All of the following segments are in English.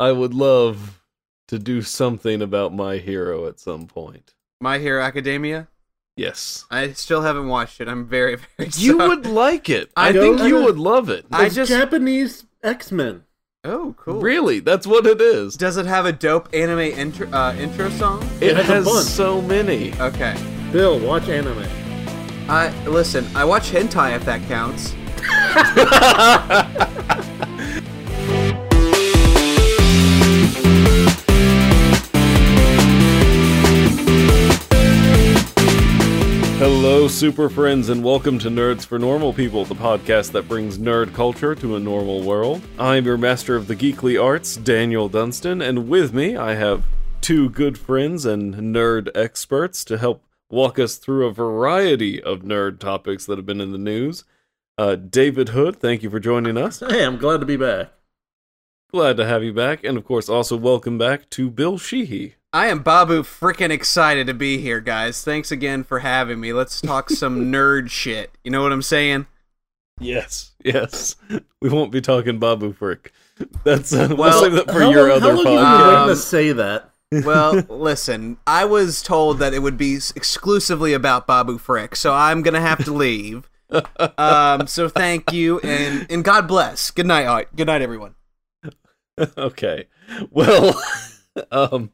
I would love to do something about My Hero at some point. My Hero Academia. Yes. I still haven't watched it. I'm very, very. You sorry. would like it. I I, think you would love it. I It's just- Japanese X Men. Oh, cool. Really, that's what it is. Does it have a dope anime intro, uh, intro song? It, It has has so many. Okay. Bill, watch anime. I listen. I watch hentai if that counts. Hello, super friends, and welcome to Nerds for Normal People, the podcast that brings nerd culture to a normal world. I'm your master of the geekly arts, Daniel Dunstan, and with me I have two good friends and nerd experts to help walk us through a variety of nerd topics that have been in the news. Uh, David Hood, thank you for joining us. Hey, I'm glad to be back. Glad to have you back, and of course, also welcome back to Bill Sheehy. I am Babu freaking excited to be here, guys. Thanks again for having me. Let's talk some nerd shit. You know what I'm saying? Yes, yes. We won't be talking Babu Frick. That's uh, we'll Well, save that for how your long, other how long have you been waiting Um, to say that? Well, listen, I was told that it would be exclusively about Babu Frick, so I'm gonna have to leave. Um, so thank you, and and God bless. Good night, all- good night, everyone. okay. Well, um,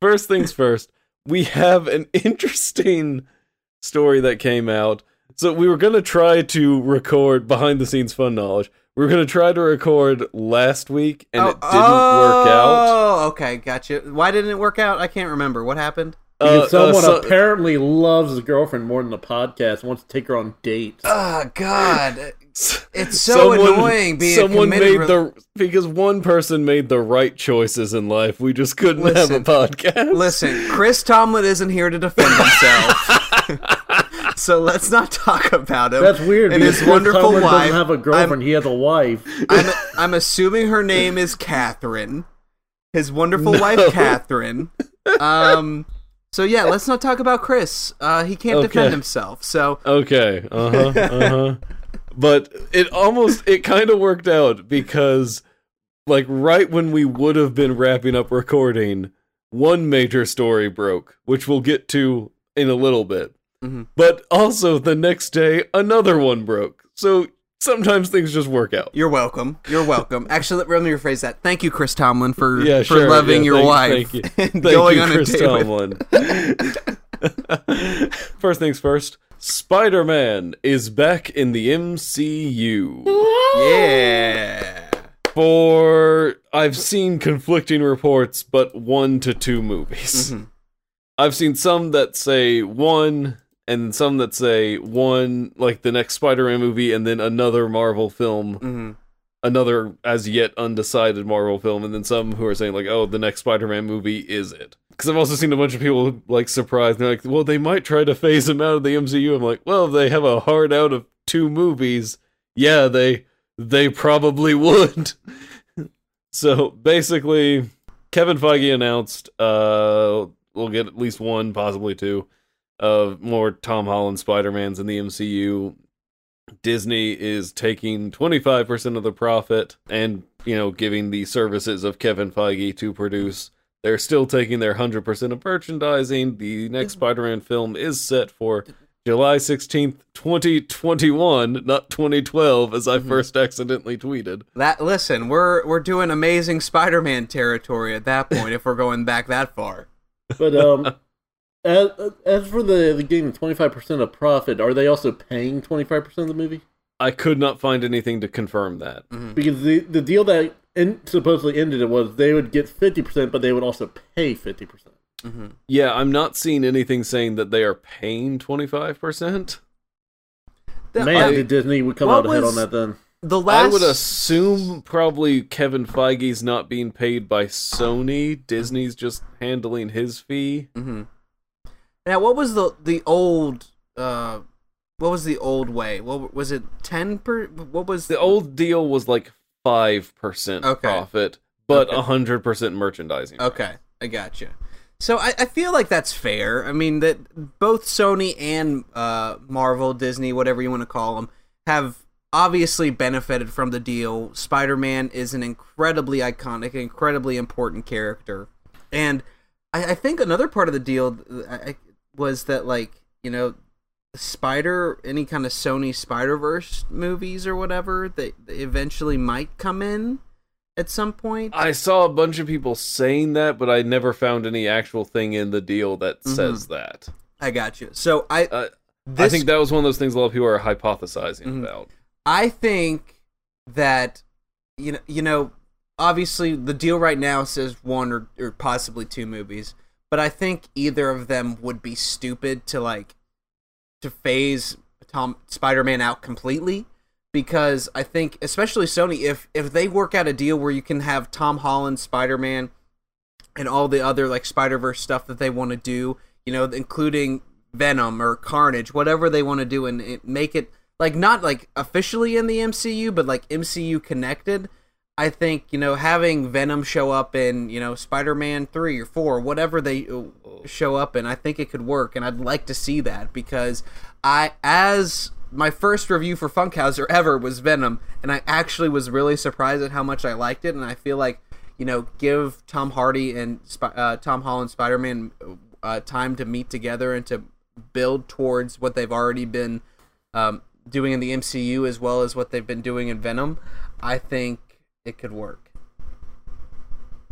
first things first, we have an interesting story that came out. So we were going to try to record behind the scenes fun knowledge. We were going to try to record last week and it didn't work out. Oh, okay, gotcha. Why didn't it work out? I can't remember. What happened? Because Uh, someone uh, so- apparently loves the girlfriend more than the podcast and wants to take her on dates. Oh God, it's so annoying being someone made re- the because one person made the right choices in life. We just couldn't have a podcast. Listen, Chris Tomlin isn't here to defend himself. so let's not talk about him. That's weird. And because his Chris wonderful Tomlin wife. doesn't have a girlfriend. he has a wife. I'm, I'm assuming her name is Catherine. His wonderful No. wife, Catherine. Um. So yeah, let's not talk about Chris. Uh, he can't Okay. defend himself. So Okay. Uh huh. Uh huh. but it almost it kind of worked out because like right when we would have been wrapping up recording, one major story broke, which we'll get to in a little bit. Mhm. But also the next day another one broke. So sometimes things just work out. you're welcome. You're welcome. Actually, let me rephrase that. Thank you, Chris Tomlin, for Yeah, for sure. loving yeah, your thank, wife Thank you. and Thank going you, on Chris a date with. Tomlin. first things first. Spider-Man is back in the MCU. Yeah. For I've seen conflicting reports, but one to two movies. Mhm. I've seen some that say one, and some that say one, like the next Spider-Man movie, and then another Marvel film, Mhm. another as yet undecided Marvel film, and then some who are saying like, "Oh, the next Spider-Man movie is it?" Because I've also seen a bunch of people like surprised. They're like, "Well, they might try to phase him out of the MCU." I'm like, "Well, if they have a hard out of two movies, yeah, they they probably would." so basically, Kevin Feige announced, uh, we'll get at least one, possibly two, of more Tom Holland Spider-Mans in the MCU. Disney is taking 25% of the profit and, you know, giving the services of Kevin Feige to produce. They're still taking their 100% of merchandising. The next Spider-Man film is set for July 16th, 2021, not 2012 as I Mhm. first accidentally tweeted. That listen, we're we're doing amazing Spider-Man territory at that point if we're going back that far. But um, as, as for the, the getting twenty five percent of profit, are they also paying twenty five percent of the movie? I could not find anything to confirm that. Because the the deal that in, supposedly ended it was they would get fifty percent, but they would also pay fifty percent. Mm-hmm. Yeah, I'm not seeing anything saying that they are paying 25%. The, Man, I- did Disney would come out ahead on that then. the last I would assume probably Kevin Feige's not being paid by Sony. Disney's just handling his fee. Mhm. Now, what was the the old uh what was the old way? What was it 10 per what was The old deal was like 5% Okay. profit, but Okay. 100% merchandising. Okay, I gotcha. So I, I feel like that's fair. I mean that both Sony and uh, Marvel, Disney, whatever you want to call them, have obviously benefited from the deal. Spider Man is an incredibly iconic, incredibly important character, and I, I think another part of the deal I- was that like you know. Spider, any kind of Sony Spider Verse movies or whatever, that eventually might come in at some point. I saw a bunch of people saying that, but I never found any actual thing in the deal that Mm-hmm. says that. I got you. So I, Uh, I think that was one of those things a lot of people are hypothesizing Mhm. about. I think that you know, you know, obviously the deal right now says one or, or possibly two movies, but I think either of them would be stupid to like to phase Tom Spider-Man out completely because I think especially Sony if if they work out a deal where you can have Tom Holland Spider-Man and all the other like Spider-Verse stuff that they want to do, you know, including Venom or Carnage, whatever they want to do and it, make it like not like officially in the MCU, but like MCU connected. I think you know having Venom show up in you know Spider-Man three or four, whatever they uh, show up in, I think it could work, and I'd like to see that because I as my first review for Funkhauser ever was Venom, and I actually was really surprised at how much I liked it, and I feel like you know give Tom Hardy and uh, Tom Holland Spider-Man uh, time to meet together and to build towards what they've already been um, doing in the MCU as well as what they've been doing in Venom, I think it could work.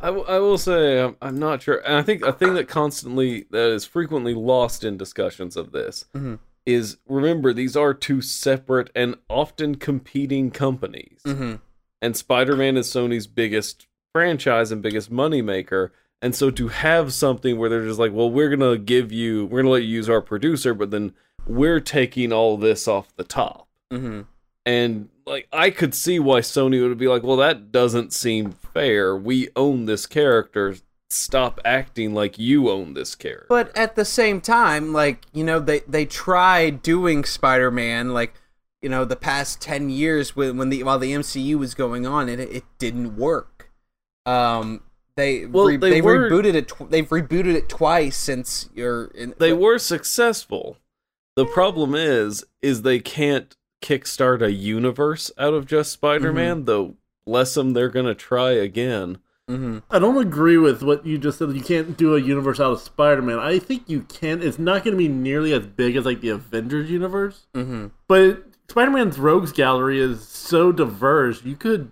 I, w- I will say I'm, I'm not sure, and I think a thing that constantly that is frequently lost in discussions of this Mhm. is remember these are two separate and often competing companies, Mm-hmm. and Spider-Man is Sony's biggest franchise and biggest moneymaker. And so to have something where they're just like, well, we're gonna give you, we're gonna let you use our producer, but then we're taking all this off the top. Mm-hmm. And like I could see why Sony would be like, well, that doesn't seem fair. We own this character. Stop acting like you own this character. But at the same time, like you know, they they tried doing Spider-Man like you know the past ten years when when the while the MCU was going on, and it, it didn't work. Um, they Well, re- they they were- rebooted it. Tw- they've rebooted it twice since you're in. they were successful. The problem is, is they can't kickstart a universe out of just Spider-Man. Though, bless them, they're gonna try again. hmm I don't agree with what you just said. You can't do a universe out of Spider-Man. I think you can. It's not going to be nearly as big as like the Avengers universe, hmm but Spider-Man's rogues gallery is so diverse. You could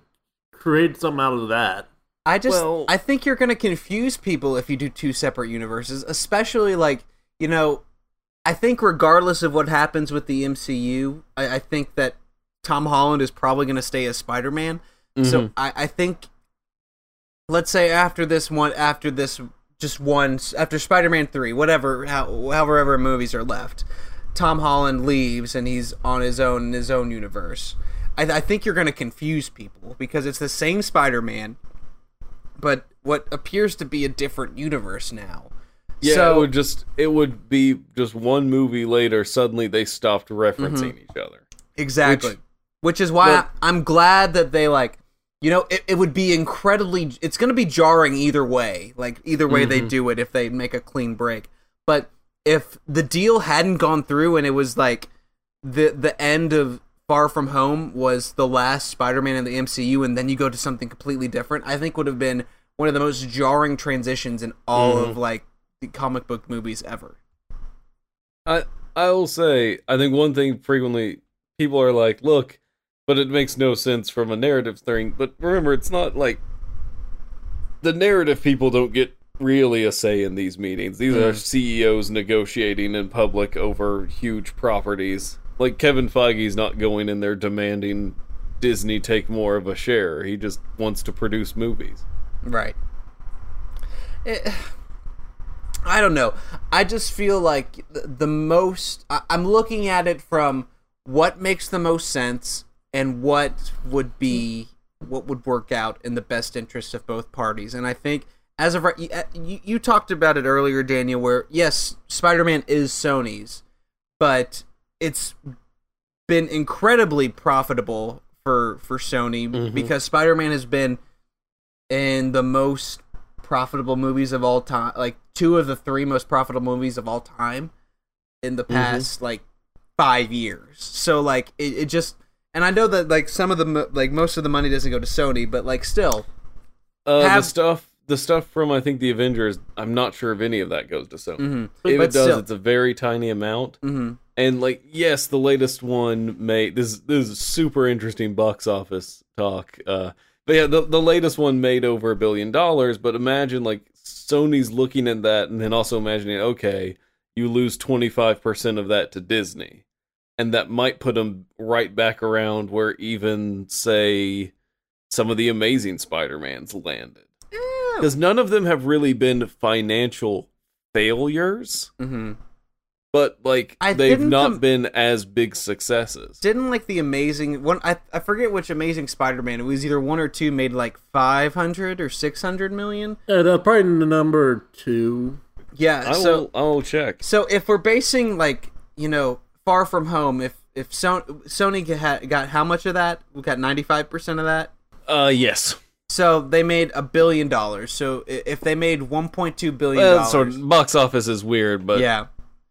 create something out of that. I just Well- I think you're gonna confuse people if you do two separate universes, especially like you know. I think regardless of what happens with the MCU, I, I think that Tom Holland is probably gonna stay as Spider Man. So mm-hmm. I, I think, let's say after this one, after this just one, after Spider Man three, whatever, how, however movies are left, Tom Holland leaves and he's on his own in his own universe. I, I think you're gonna confuse people because it's the same Spider Man but what appears to be a different universe now. Yeah, so, it would just it would be just one movie later. Suddenly, they stopped referencing each other. exactly, which- which, is why but- I'm glad that they like, you know, it, it would be incredibly. It's going to be jarring either way. Like either way they Mhm. do it, if they make a clean break. But if the deal hadn't gone through and it was like the the end of Far From Home was the last Spider-Man in the MCU, and then you go to something completely different, I think would have been one of the most jarring transitions in all Mhm. of like comic book movies ever. I I will say I think one thing frequently people are like, look, but it makes no sense from a narrative thing. But remember, it's not like the narrative people don't get really a say in these meetings. These are mm. CEOs negotiating in public over huge properties. Like Kevin Feige's not going in there demanding Disney take more of a share. He just wants to produce movies. Right. It, I don't know. I just feel like the, the most. I, I'm looking at it from what makes the most sense and what would be what would work out in the best interest of both parties. And I think as of right, you, you, you talked about it earlier, Daniel. Where yes, Spider-Man is Sony's, but it's been incredibly profitable for for Sony Mhm. because Spider-Man has been in the most profitable movies of all time, like two of the three most profitable movies of all time in the past like five years. So like it, it just And I know that like some of the like most of the money doesn't go to Sony, but like still, Uh, Have- the stuff, the stuff from I think the Avengers. I'm not sure if any of that goes to Sony. Mhm. If But it does, still. it's a very tiny amount. hmm And like, yes, the latest one made this. This is super interesting box office talk. Uh, but yeah, the the latest one made over a billion dollars. But imagine like Sony's looking at that, and then also imagining, okay, you lose twenty five percent of that to Disney, and that might put them right back around where even say some of the Amazing Spider Mans landed, because none of them have really been financial failures. Hmm but like I they've didn't not com- been as big successes. didn't like the amazing one. I I forget which Amazing Spider-Man. It was either one or two made like five hundred or six hundred million. Yeah, that's probably the number two. Yeah. I so will. I will check. So if we're basing like you know Far From Home, if if Sony, Sony got, got how much of that? We got ninety five percent of that. Uh, yes. So they made a billion dollars. So if they made one point two billion Well, dollars, sort of, box office is weird, but yeah,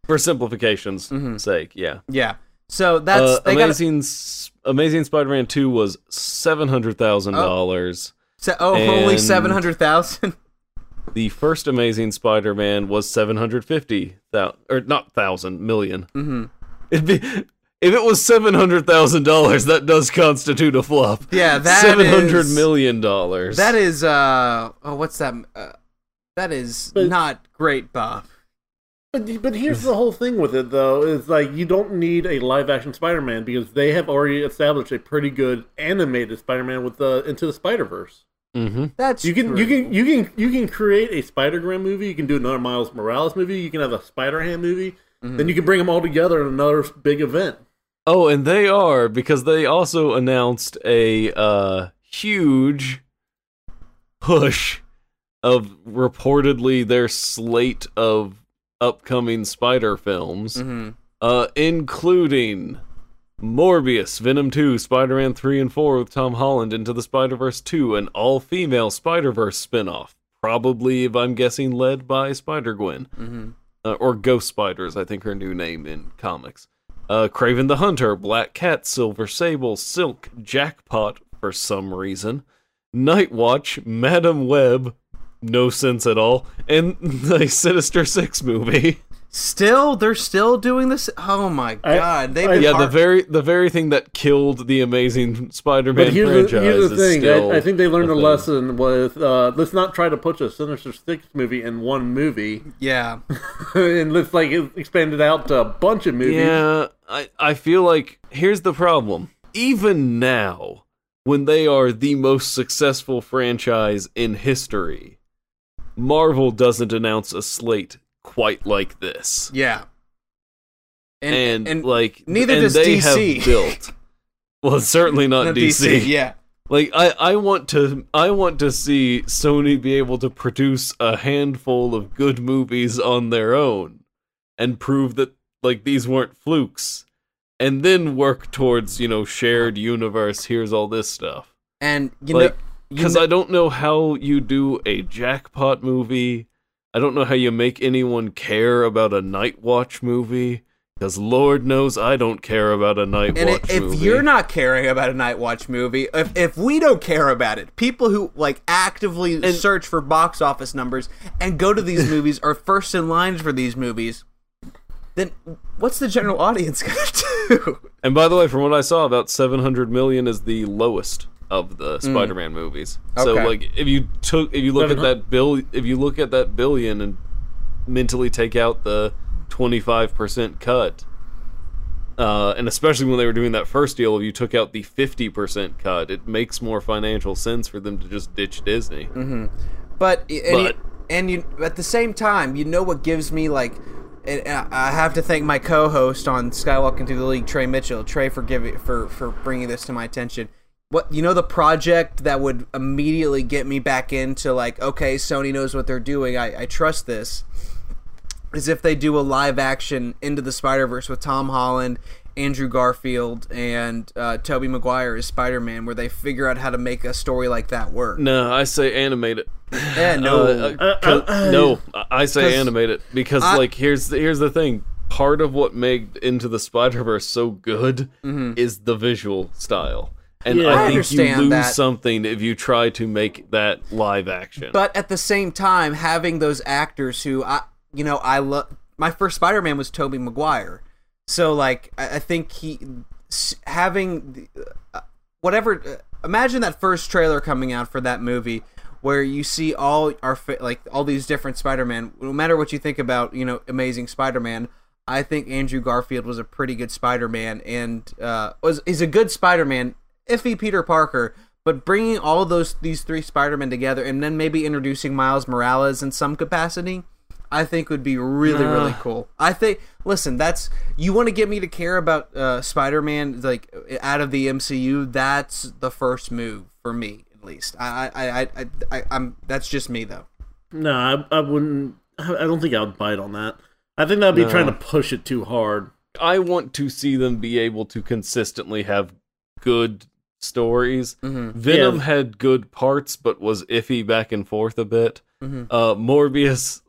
for simplification's Mhm. sake, yeah. yeah. So that's uh, they got Amazing, Amazing Spider-Man Two was seven hundred thousand dollars. so, oh only and- seven hundred thousand. The first Amazing Spider-Man was seven hundred fifty thousand, or not thousand million. mm-hmm. It'd be, if it was seven hundred thousand dollars, that does constitute a flop. Yeah, that seven hundred is- million dollars. That is uh oh what's that? Uh, that is But- not great, Bob. But, but here's the whole thing with it, though, is like you don't need a live action Spider Man because they have already established a pretty good animated Spider Man with the Into the Spider Verse. Mm-hmm. That's You can true. you can you can you can create a Spider Gwen movie. You can do another Miles Morales movie. You can have a Spider Ham movie. Then you can bring them all together in another big event. Oh, and they are because they also announced a uh, huge push of reportedly their slate of upcoming Spider films, Mhm. uh, including Morbius, Venom 2, Spider Man 3 and 4 with Tom Holland, Into the Spider Verse 2, an all female Spider Verse spin off. Probably, if I'm guessing, led by Spider Gwen Mhm. uh, or Ghost Spiders, I think her new name in comics. Uh, Kraven the Hunter, Black Cat, Silver Sable, Silk, Jackpot for some reason, Night Watch, Madame Web, no sense at all, and the Sinister Six movie. Still, they're still doing this. Oh my god, they've I- been yeah, the very the very thing that killed the Amazing Spider-Man But here's franchise the, here's the is thing. still I, I think they learned a a lesson with uh, let's not try to push a Sinister Six movie in one movie, yeah. and let's like expand it out to a bunch of movies. Yeah, I, I feel like here's the problem. Even now, when they are the most successful franchise in history, Marvel doesn't announce a slate quite like this. Yeah. And, and like neither and does they DC. have built well certainly not not DC. Yeah. Like I, I want to I want to see Sony be able to produce a handful of good movies on their own and prove that like these weren't flukes and then work towards, you know, shared universe, here's all this stuff. And you Like, know, Cuz I don't know how you do a jackpot movie. I don't know how you make anyone care about a Night Watch movie. Because Lord knows I don't care about a Night and Watch if movie. you're not caring about a Night Watch movie, if if we don't care about it, people who like actively And- search for box office numbers and go to these movies are first in line for these movies, then what's the general audience gonna do? And by the way, from what I saw, about 700 million is the lowest of the Hmm. Spider-Man movies. So Okay. like if you took if you look at that bill if you look at that billion and mentally take out the 25% cut uh, and especially when they were doing that first deal, if you took out the 50% cut, it makes more financial sense for them to just ditch Disney. Mm-hmm. But and, But- you, and you at the same time, you know what gives me like. And and I have to thank my co-host on Skywalking Through the League, Trey Mitchell. Trey for giving for for bringing this to my attention. What you know, the project that would immediately get me back into like, okay, Sony knows what they're doing. I, I trust this. Is if they do a live action Into the Spider Verse with Tom Holland, Andrew Garfield, and uh, Tobey Maguire as Spider Man, where they figure out how to make a story like that work. No, I say animate it. Yeah, no. Uh, uh, 'cause- Uh, uh, no, I- say say 'Cause animate it because I- like here's the, here's the thing. part of what made Into the Spider Verse so good Mhm. is the visual style. And Yeah. I I think you understand lose that. something if you try to make that live action. But at the same time, having those actors who I, you know, I love. My first Spider-Man was Tobey Maguire, so like I, I think he having uh, whatever. Uh, imagine that first trailer coming out for that movie where you see all our fa- like all these different Spider-Man. No matter what you think about, you know, Amazing Spider-Man. I think Andrew Garfield was a pretty good Spider-Man, and uh, was is a good Spider-Man. Iffy Peter Parker, but bringing all those these three Spider-Men together, and then maybe introducing Miles Morales in some capacity, I think would be really really cool. I think. Listen, that's you want to get me to care about uh, Spider-Man like out of the MCU. That's the first move for me, at least. I I I, I, I I'm that's just me though. No, I, I wouldn't. I I don't think I would bite on that. I think that'd be No. trying to push it too hard. I want to see them be able to consistently have good stories. Mhm. Venom Yeah. had good parts, but was iffy back and forth a bit. Mhm. Uh, Morbius,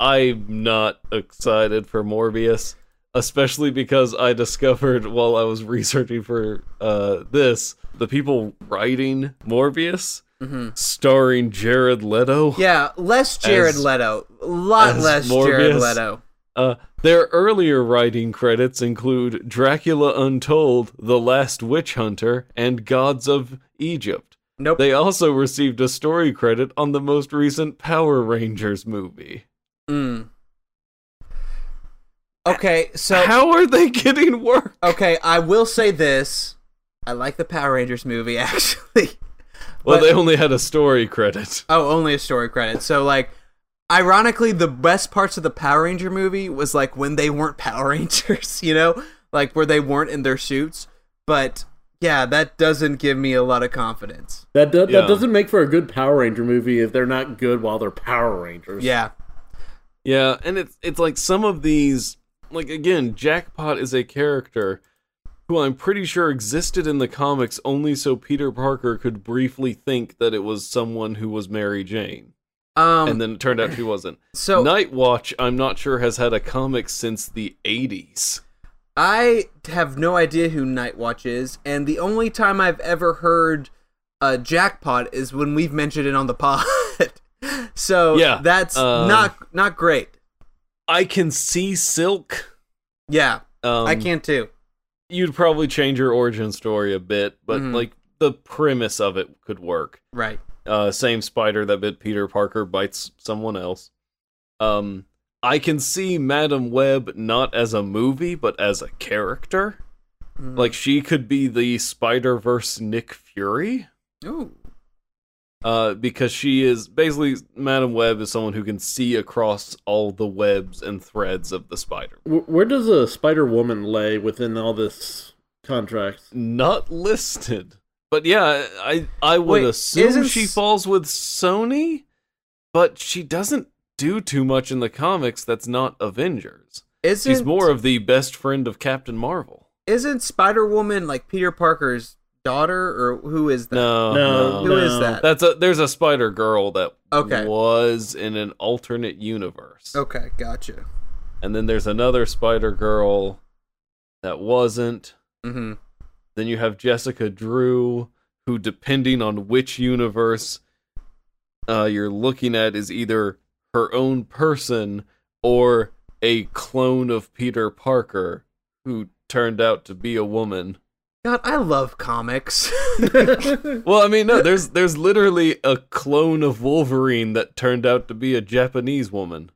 I'm not excited for Morbius, especially because I discovered while I was researching for uh, this the people writing Morbius, Mhm. starring Jared Leto. Yeah, less Jared As- Leto, a lot less Jared Leto. Uh, their earlier writing credits include Dracula Untold, The Last Witch Hunter, and Gods of Egypt. Nope. They also received a story credit on the most recent Power Rangers movie. Mm. Okay, so How are they getting work? okay, I will say this: I like the Power Rangers movie actually. Well, But- they only had a story credit. Oh, only a story credit. So like, ironically, the best parts of the Power Ranger movie was like when they weren't Power Rangers, you know, like where they weren't in their suits. But yeah, that doesn't give me a lot of confidence. That do, Yeah. that doesn't make for a good Power Ranger movie if they're not good while they're Power Rangers. Yeah, Yeah, and it's it's like some of these like again, Jackpot is a character who I'm pretty sure existed in the comics only so Peter Parker could briefly think that it was someone who was Mary Jane. Um, and then it turned out she wasn't. so Night Watch, I'm not sure has had a comic since the 80s. I have no idea who Nightwatch is, and the only time I've ever heard uh, Jackpot is when we've mentioned it on the pod. so Yeah, that's um, not not great. I can see Silk. Yeah, Um, I can too. You'd probably change your origin story a bit, but Mhm. like the premise of it could work. Right. Uh, same spider that bit Peter Parker bites someone else. Um, I can see Madame Web not as a movie, but as a character. Mm. Like she could be the Spider Verse Nick Fury, Ooh. uh, because she is basically Madame Web is someone who can see across all the webs and threads of the spider. Where does a Spider Woman lay within all this contract? Not listed, but yeah, I I would Wait, assume isn't she falls with Sony, but she doesn't do too much in the comics. That's not Avengers. Isn't She's more of the best friend of Captain Marvel. isn't Spider Woman like Peter Parker's daughter, or who is that? No, No, no. Who is no. that? That's a there's a Spider Girl that Okay. was in an alternate universe, Okay, gotcha. and then there's another Spider Girl that wasn't. Mm-hmm. Then you have Jessica Drew, who, depending on which universe uh, you're looking at, is either her own person or a clone of Peter Parker, who turned out to be a woman. God, I love comics. Well, I mean, no, there's there's literally a clone of Wolverine that turned out to be a Japanese woman.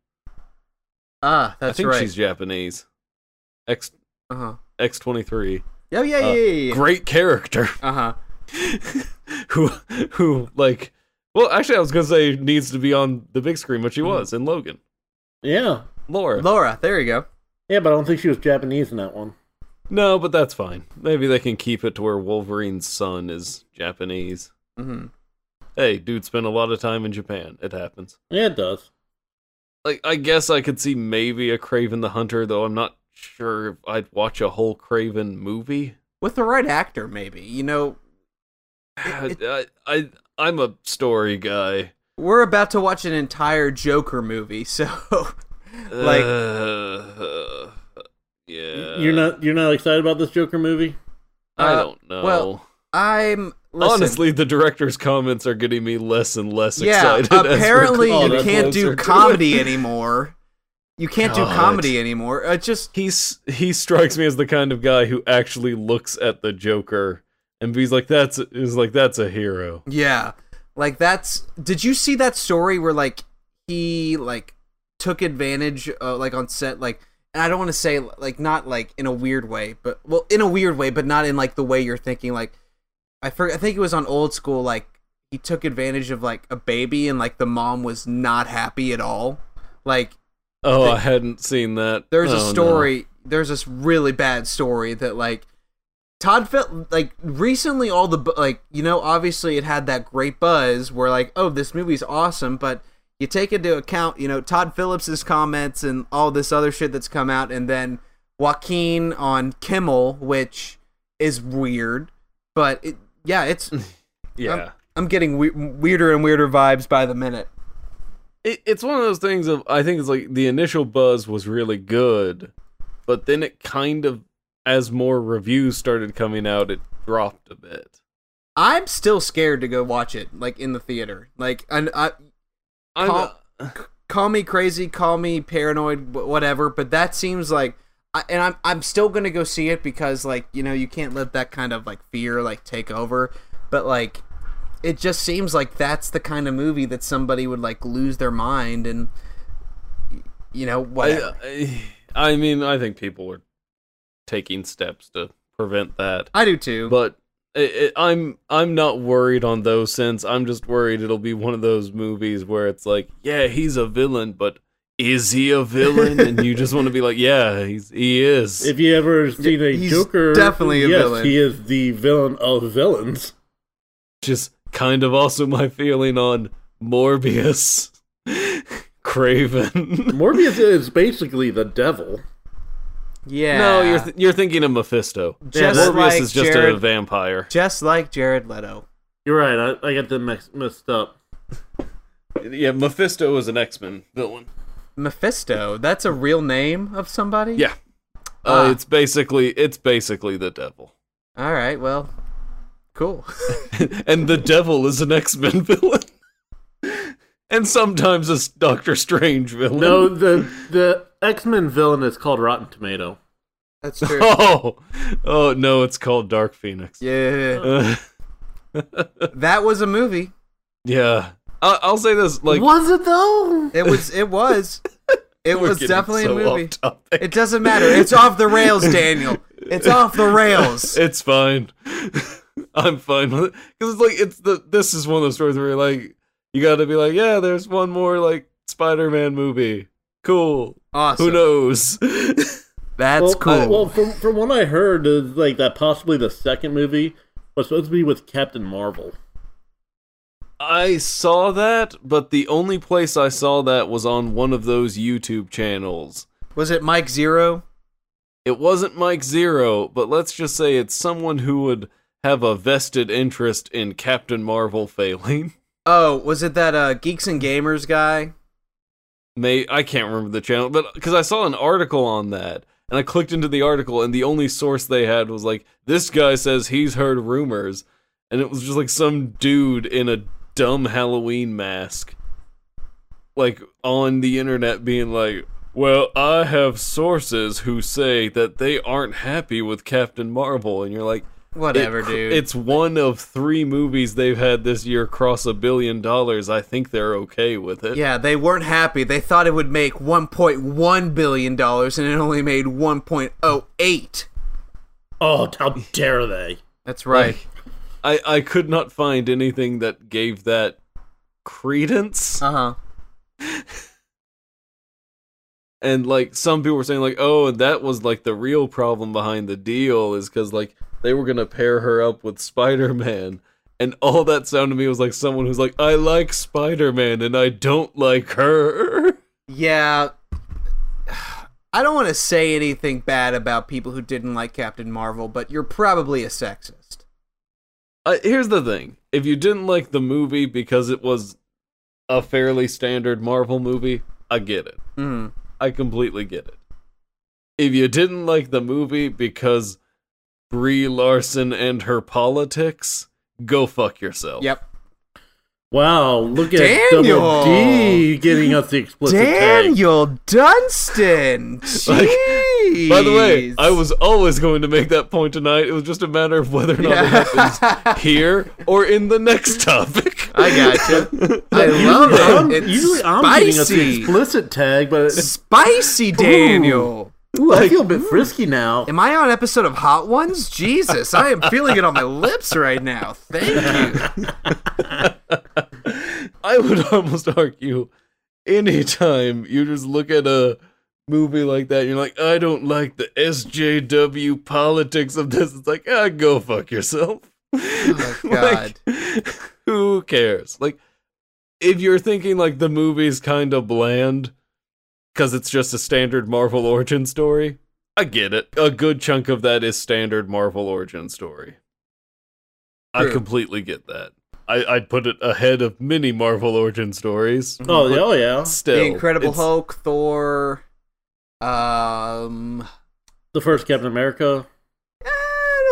ah, that's right. I think right. she's Japanese. X Uh huh. X twenty three. Oh yeah, yeah, Uh, yeah, yeah. Great character. Uh huh. who who like well actually I was gonna say needs to be on the big screen, but she was in Logan. yeah. Laura. Laura, there you go. Yeah, but I don't think she was Japanese in that one. no, but that's fine. Maybe they can keep it to where Wolverine's son is Japanese. Mm-hmm. Hey, dude spent a lot of time in Japan. It happens. Yeah, it does. Like I guess I could see maybe a Kraven the Hunter, though I'm not sure if I'd watch a whole Kraven movie. With the right actor, maybe. You know, It- I, I I'm a story guy. we're about to watch an entire Joker movie, so like, Uh, you're not you're not excited about this Joker movie? I Uh, don't know. well, I'm listen, Honestly, the director's comments are getting me less and less Yeah, excited. as we're apparently you can't do comedy anymore. You can't do comedy anymore. It just He's he strikes me as the kind of guy who actually looks at the Joker and he's like, "That's is like that's a hero." yeah, like that's. Did you see that story where like he like took advantage uh, like on set like and I don't want to say like not like in a weird way, but well in a weird way, but not in like the way you're thinking. Like I for, I think it was on old school. Like he took advantage of like a baby and like the mom was not happy at all. Like Oh, I hadn't seen that. there's Oh, a no. story there's this really bad story that like todd felt like recently all the like you know obviously it had that great buzz where like oh this movie's awesome but you take into account you know todd phillips's comments and all this other shit that's come out and then joaquin on kimmel which is weird but it, yeah it's Yeah. i'm getting we- weirder and weirder vibes by the minute it, it's one of those things of I think it's like the initial buzz was really good, but then it kind of as more reviews started coming out, it dropped a bit. i'm still scared to go watch it like in the theater like and i I'm Call- call me crazy, call me paranoid, whatever, but that seems like I, and I'm I'm still going to go see it because like, you know, you can't let that kind of like fear like take over, but like it just seems like that's the kind of movie that somebody would like lose their mind and you know, whatever. I, I, I mean, I think people are taking steps to prevent that, I, do too. but it, it, I'm I'm not worried on those sense. I'm just worried it'll be one of those movies where it's like, yeah, he's a villain, but is he a villain? and you just want to be like, yeah, he's he is. If you ever seen a he's Joker, definitely a yes, villain. he is the villain of villains. just kind of also my feeling on Morbius, Kraven. Morbius is basically the devil. yeah. No, you're th- you're thinking of Mephisto. Just Morbius like is just a vampire. just like Jared Leto. You're right. I, I got them mix, mixed up. Yeah, Mephisto is an X Men villain. Mephisto, that's a real name of somebody? Yeah, Ah. uh, it's basically it's basically the devil, All right, well, cool. and the devil is an X Men villain, and sometimes a Doctor Strange villain. No, the the X Men villain is called Rotten Tomato. That's true. Oh, oh no! It's called Dark Phoenix. Yeah. Uh, That was a movie. yeah, I- I'll say this: like, was it though? It was. It was. It we're was definitely so a movie. It doesn't matter. It's off the rails, Daniel. It's off the rails. It's fine. I'm fine with it because it's like it's the. This is one of those stories where you're like, you got to be like, yeah, there's one more like Spider-Man movie. Cool. Awesome. Who knows? That's well, cool. I- well, from from what I heard, is like that possibly the second movie was supposed to be with Captain Marvel. I saw that, but the only place I saw that was on one of those YouTube channels. was it Mike Zeroh? It wasn't Mike Zeroh, but let's just say it's someone who would have a vested interest in Captain Marvel failing. Oh, was it that uh, Geeks and Gamers guy? May I can't remember the channel, but because I saw an article on that, and I clicked into the article, and the only source they had was like, "This guy says he's heard rumors," and it was just like some dude in a dumb Halloween mask, like on the internet, being like, "Well, I have sources who say that they aren't happy with Captain Marvel," and you're like. Whatever, It dude. It's one of three movies they've had this year cross a billion dollars. I think they're okay with it. yeah, they weren't happy. They thought it would make 1.1 billion dollars, and it only made 1.08. Oh, how dare they! That's right. I, I could not find anything that gave that credence. Uh huh. And like some people were saying like, oh, and that was like the real problem behind the deal is because like they were gonna pair her up with Spider Man. And all that sounded to me was like someone who's like, I like Spider Man and I don't like her. Yeah. I don't want to say anything bad about people who didn't like Captain Marvel, but you're probably a sexist. Uh, here's the thing: if you didn't like the movie because it was a fairly standard Marvel movie, I get it. Mm. I completely get it. if you didn't like the movie because Brie Larson and her politics, go fuck yourself. Yep. Wow, look at Daniel! Double D getting us the explicit tag. Daniel Dunstan. Like, By the way, I was always going to make that point tonight. It was just a matter of whether or not it happens here or in the next topic. I gotcha. I love Usually I'm, it. It's usually I'm getting us the spicy. explicit tag, but Spicy Daniel. ooh, I feel a bit frisky now. Am I on an episode of Hot Ones? Jesus, I am feeling it on my lips right now. Thank you. I would almost argue anytime you just look at a movie like that, you're like, I don't like the SJW politics of this. It's like, ah, go fuck yourself. Oh, Like, who cares? Like, if you're thinking like the movie's kind of bland because it's just a standard Marvel origin story, I get it. A good chunk of that is standard Marvel origin story. I completely get that. I, I'd put it ahead of many Marvel origin stories. Oh, yeah, oh yeah. Still, the Incredible Hulk, Thor. Um, The first Captain America.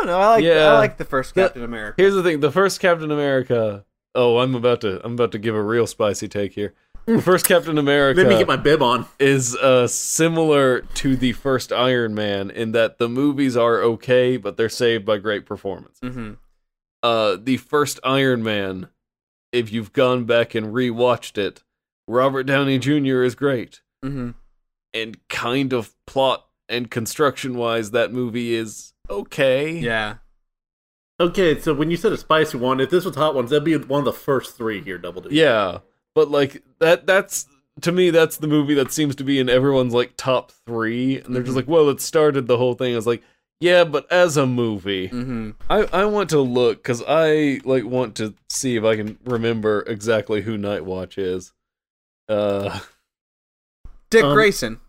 I don't know. I like Yeah. I like the first The- Captain America. Here's the thing: the first Captain America. Oh, I'm about to I'm about to give a real spicy take here. The first Captain America Let me get my bib on. is uh, similar to the first Iron Man in that the movies are okay, but they're saved by great performance. hmm Uh, the first Iron Man, if you've gone back and rewatched it, Robert Downey Jr. is great, hmm and kind of plot and construction wise, that movie is okay. Yeah. Okay, so when you said a spicy one, if this was Hot Ones, that'd be one of the first three here, Double D. Yeah, but like that that's to me that's the movie that seems to be in everyone's like top 3 and they're just like, "Well, it started the whole thing." I was like, "Yeah, but as a movie, hmm I I want to look cuz I like want to see if I can remember exactly who Night Watch is." Uh Dick Um, Grayson.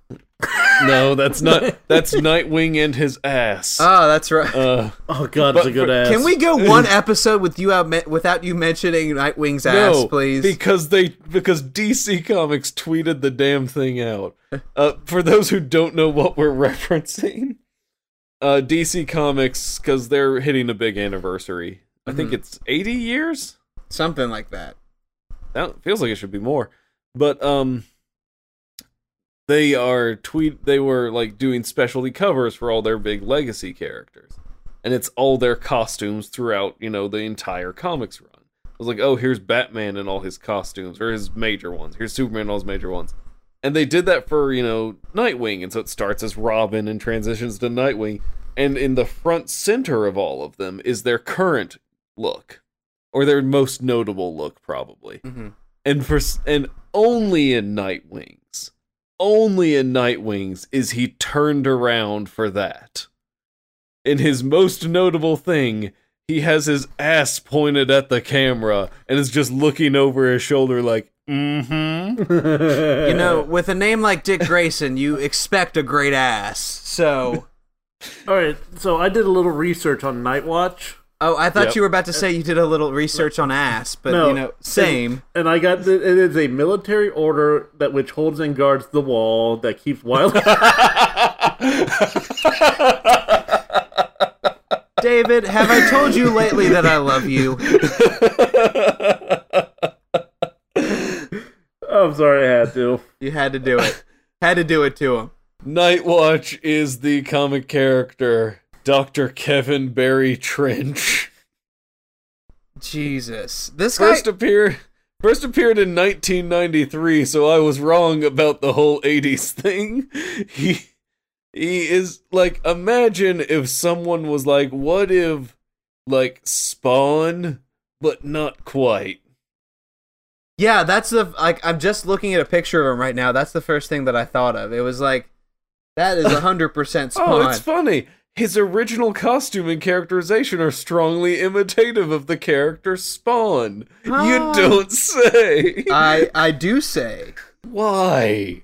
No, that's not that's Nightwing and his ass. Oh, that's right. Uh Oh god, it's a good ass. Can we go one episode with you out me- without you mentioning Nightwing's ass, no, please? because they because DC Comics tweeted the damn thing out. Uh, for those who don't know what we're referencing, uh, DC Comics because they're hitting a big anniversary. I think Mhm. it's eighty years. Something like that. That feels like it should be more, but um, they are tweet. They were like doing specialty covers for all their big legacy characters, and it's all their costumes throughout. You know the entire comics run. I was like, oh, here's Batman and all his costumes, or his major ones. Here's Superman and all his major ones. And they did that for, you know, Nightwing. And so it starts as Robin and transitions to Nightwing. And in the front center of all of them is their current look, or their most notable look, probably. hmm And for and only in Nightwings, only in Nightwings is he turned around for that. In his most notable thing, he has his ass pointed at the camera and is just looking over his shoulder like, mm-hmm. You know, with a name like Dick Grayson, you expect a great ass. So, All right, so I did a little research on Night Watch, oh, I thought Yep. you were about to uh, say you did a little research on ass, but No, you know, same. and I got that it is a military order that which holds and guards the wall that keeps wild. David, have I told you lately that I love you? Oh, I'm sorry, I had to. You had to do it. Had to do it to him. Nightwatch is the comic character Dr. Kevin Barry Trench. Jesus, this guy. First appeared first appeared in 1993, so I was wrong about the whole 80s thing. He he is like imagine if someone was like what if like Spawn but not quite. Yeah, that's the like. I'm just looking at a picture of him right now. That's the first thing that I thought of. It was like, that is hundred percent Oh, it's funny. His original costume and characterization are strongly imitative of the character Spawn. You Ah. don't say. I I do say. Why?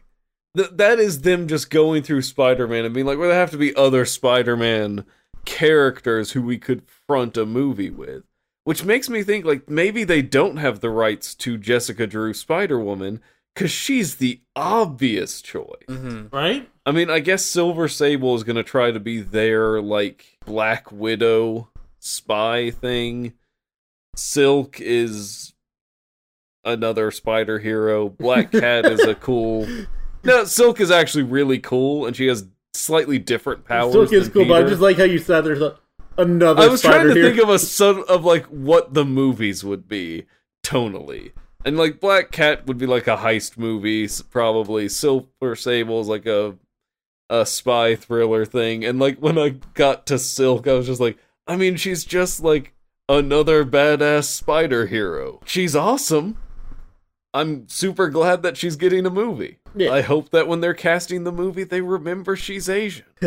Th- that is them just going through Spider-Man and being like, well, there have to be other Spider-Man characters who we could front a movie with. Which makes me think like maybe they don't have the rights to Jessica Drew Spider-Woman because she's the obvious choice. Mm-hmm. right? I mean, I guess Silver Sable is gonna try to be their like Black Widow spy thing. Silk is another spider hero. Black Cat is a cool. No, Silk is actually really cool, and she has slightly different powers. Silk is than cool, but I just like how you said there's a, another. I was trying to here. think of a son of like what the movies would be tonally. And like Black Cat would be like a heist movie, probably. Silver Sable is like a a spy thriller thing. And like when I got to Silk, I was just like, I mean, she's just like another badass spider hero. She's awesome. I'm super glad that she's getting a movie. Yeah. I hope that when they're casting the movie, they remember she's Asian.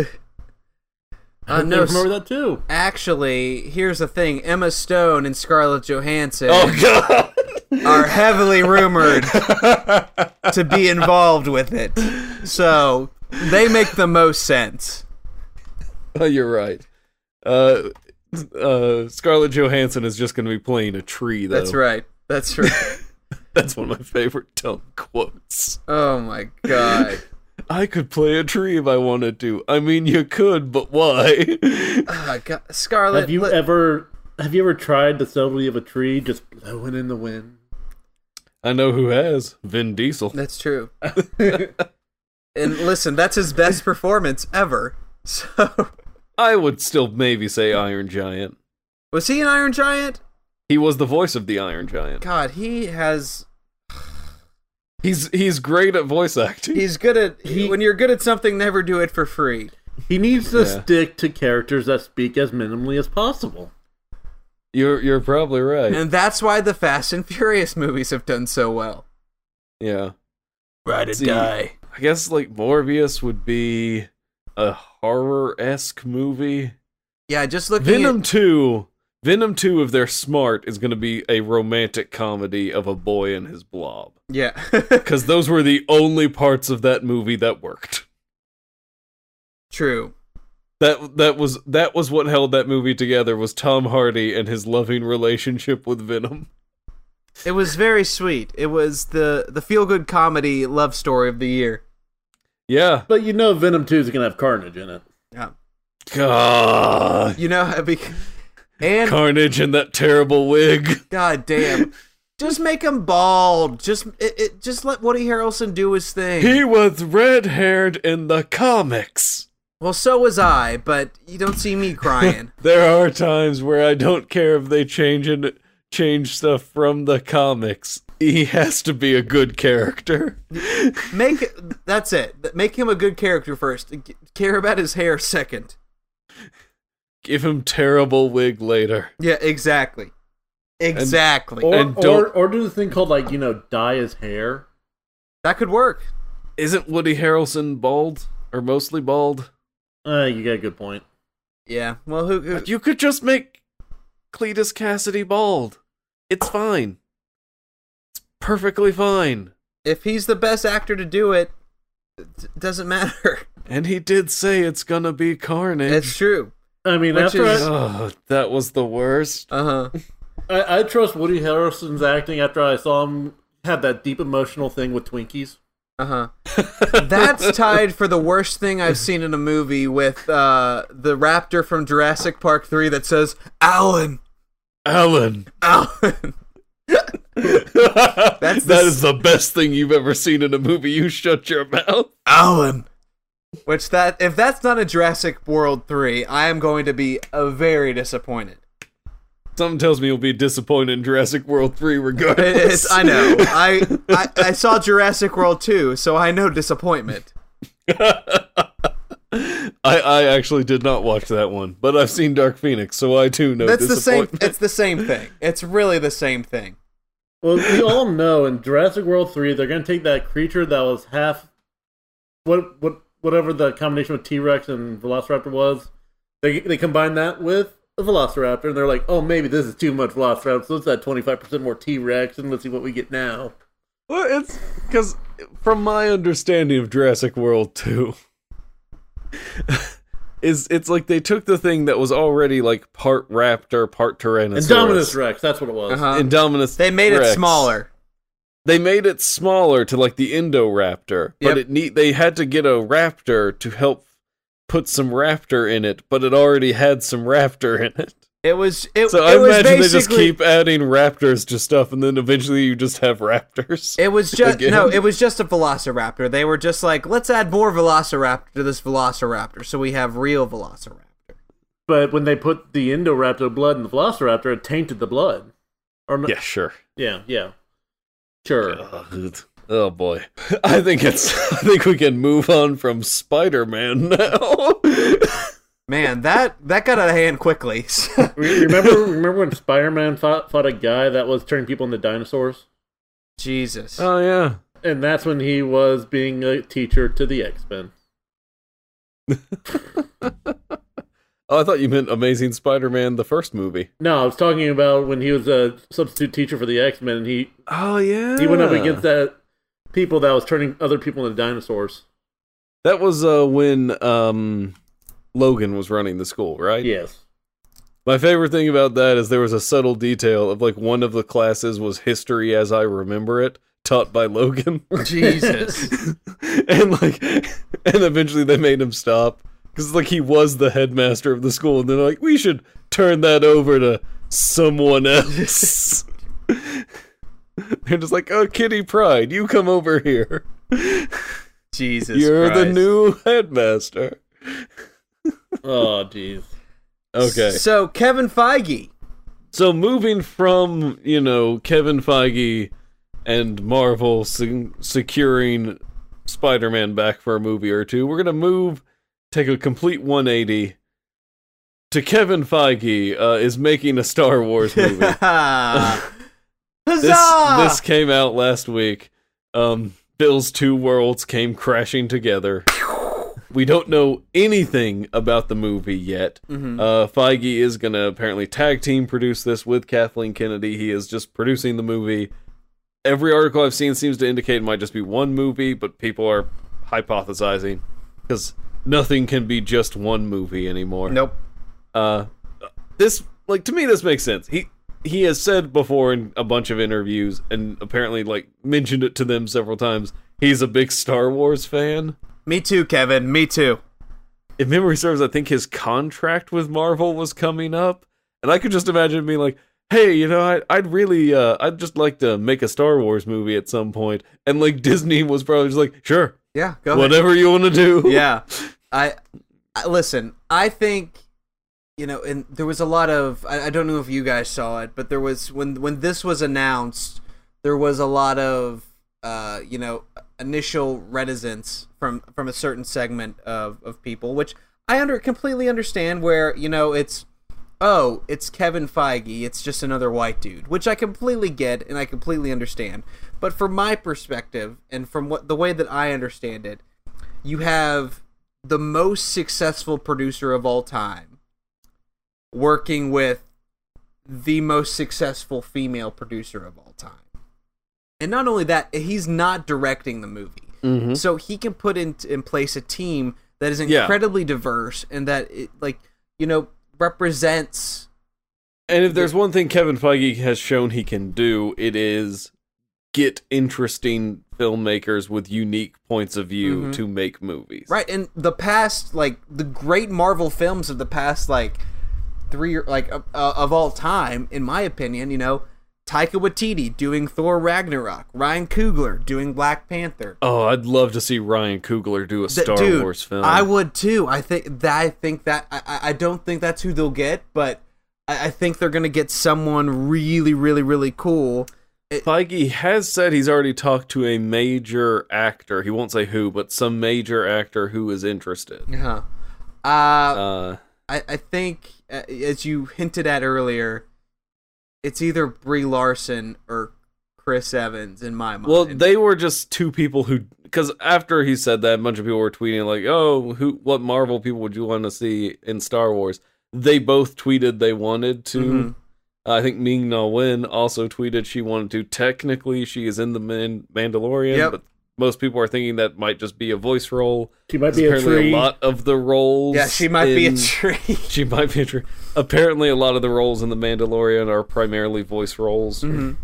I Uh, no, remember that too. Actually, here's the thing: Emma Stone and Scarlett Johansson Oh god. Are heavily rumored to be involved with it, so they make the most sense. Oh, you're right. Uh, uh, Scarlett Johansson is just going to be playing a tree, though. That's right. That's right. That's one of my favorite dumb quotes. Oh my god. I could play a tree if I wanted to. I mean, you could, but why? God. Scarlett. Have you li- ever have you ever tried the subtlety of a tree just blowing in the wind? I know who has Vin Diesel. That's true. and listen, that's his best performance ever. So, I would still maybe say Iron Giant. was he an Iron Giant? He was the voice of the Iron Giant. God, he has. He's he's great at voice acting. He's good at. He- when you're good at something, never do it for free. He needs to Yeah. stick to characters that speak as minimally as possible. You're you're probably right. And that's why the Fast and Furious movies have done so well. Yeah. Ride or See, I guess like Morbius would be a horror esque movie. Yeah, just looking Venom at. 2, Venom 2, if they're smart, is going to be a romantic comedy of a boy and his blob. Yeah. Because those were the only parts of that movie that worked. True. That that was that was what held that movie together was Tom Hardy and his loving relationship with Venom. It was very sweet. It was the the feel good comedy love story of the year. Yeah. But you know Venom 2 is going to have Carnage in it. Yeah. God. You know, be- and Carnage and that terrible wig. god damn, just make him bald. Just it, it just let Woody Harrelson do his thing. He was red haired in the comics. Well, so was I, but you don't see me crying. There are times where I don't care if they change and change stuff from the comics. He has to be a good character. make that's it. Make him a good character first. Care about his hair second. Give him terrible wig later. Yeah, exactly. Exactly. Or, And or, don't- or do the thing called, like, you know, dye his hair. that could work. Isn't Woody Harrelson bald or mostly bald? Uh, you got a good point. Yeah. Well, who? who You could just make Cletus Cassidy bald. It's fine. It's perfectly fine. if he's the best actor to do it, it doesn't matter. And he did say it's gonna be Carnage. It's true. I mean, Which after is- I, oh, that was the worst. Uh huh. I, I trust Woody Harrelson's acting after I saw him have that deep emotional thing with Twinkies. Uh huh. That's tied for the worst thing I've seen in a movie with uh, the raptor from Jurassic Park 3 that says, Alan! Alan. Alan! That's the that s- the best thing you've ever seen in a movie. You shut your mouth. Alan! Which that, if that's not a Jurassic World 3, I am going to be uh, very disappointed. Something tells me you'll be disappointed in Jurassic World 3 regardless. It's, I know. I, I, I saw Jurassic World 2, so I know disappointment. I, I actually did not watch that one, but I've seen Dark Phoenix, so I too know That's the same. It's the same thing. It's really the same thing. Well, we all know in Jurassic World 3, they're going to take that creature that was half. What, what, whatever the combination of T Rex and Velociraptor was, they, they combine that with a Velociraptor, and they're like, oh, maybe this is too much Velociraptor, so let's add 25% more T Rex, and let's see what we get now. Well, it's because from my understanding of Jurassic World 2 is it's like they took the thing that was already like part raptor, part tyrannosaurus. Indominus Rex, that's what it was. Uh-huh. Indominus They made it smaller. they made it smaller to like the Indoraptor, but Yep. it need they had to get a raptor to help put some raptor in it, but it already had some raptor in it. It was it, So it I was imagine they just keep adding raptors to stuff, and then eventually you just have raptors. It was just Again? no, it was just a Velociraptor. They were just like, let's add more Velociraptor to this Velociraptor, so we have real Velociraptor. But when they put the Indoraptor blood in the Velociraptor, it tainted the blood. Or no- yeah, sure. yeah, yeah. Sure. Ugh, Oh boy, I think it's. I think we can move on from Spider-Man now. Man, that that got out of hand quickly. Remember, remember when Spider-Man fought, fought a guy that was turning people into dinosaurs, Jesus. oh yeah. and that's when he was being a teacher to the X-Men. Oh, I thought you meant Amazing Spider-Man, the first movie. No, I was talking about when he was a substitute teacher for the X-Men, and he Oh yeah. he went up against that people that was turning other people into dinosaurs. That was uh, when um, Logan was running the school, right? Yes. My favorite thing about that is there was a subtle detail of like one of the classes was history as I remember it, taught by Logan. Jesus. and like, and eventually they made him stop because like he was the headmaster of the school, and they're like, we should turn that over to someone else. they're just like, oh, Kitty Pryde, you come over here. Jesus. You're the new headmaster. Oh, jeez. Okay. So Kevin Feige. So moving from you know Kevin Feige and Marvel se- securing Spider-Man back for a movie or two, we're gonna move, take a complete 180 to Kevin Feige uh, is making a Star Wars movie. Huzzah! this this came out last week. Um, Bill's two worlds came crashing together. We don't know anything about the movie yet. Mhm. Uh, Feige is gonna apparently tag team produce this with Kathleen Kennedy. He is just producing the movie. Every article I've seen seems to indicate it might just be one movie, but people are hypothesizing because nothing can be just one movie anymore Nope. uh this like to me this makes sense he he has said before in a bunch of interviews and apparently like mentioned it to them several times he's a big star wars fan Me too, Kevin. Me too. if memory serves i think his contract with marvel was coming up and i could just imagine being like hey you know I, i'd really uh i'd just like to make a star wars movie at some point and like disney was probably just like sure Yeah. Go ahead. whatever you want to do yeah I, I listen i think you know and there was a lot of I, I don't know if you guys saw it but there was when when this was announced there was a lot of uh you know initial reticence from from a certain segment of of people which i under completely understand where you know it's oh it's kevin feige it's just another white dude which i completely get and i completely understand. But from my perspective and from what the way that i understand it you have the most successful producer of all time working with the most successful female producer of all time. And not only that, he's not directing the movie. Mhm. So he can put in, in place a team that is Yeah. incredibly diverse and that it, like, you know, represents And if there's one thing Kevin Feige has shown he can do, it is get interesting filmmakers with unique points of view Mhm. to make movies. Right, and the past, like the great Marvel films of the past, like three, like uh, of all time, in my opinion, you know, Taika Waititi doing Thor Ragnarok, Ryan Coogler doing Black Panther. Oh, I'd love to see Ryan Coogler do a Th- Star dude, Wars film. I would too. I think that I think that I, I- don't think that's who they'll get, but I, I think they're gonna get someone really, really, really cool. Feige has said he's already talked to a major actor. He won't say who, but some major actor who is interested. Uh-huh. Uh, Uh, I, I think, as you hinted at earlier, it's either Brie Larson or Chris Evans in my mind. well, they were just two people who, because after he said that, a bunch of people were tweeting like, "Oh, who? What Marvel people would you want to see in Star Wars?" They both tweeted they wanted to. Mhm. I think Ming Na Wen also tweeted she wanted to. Technically, she is in the Man- Mandalorian, Yep. but most people are thinking that might just be a voice role. She might 'Cause be a apparently, tree. a lot of the roles. yeah, she might be a in- tree. She might be a tree. Apparently, a lot of the roles in the Mandalorian are primarily voice roles. Mhm.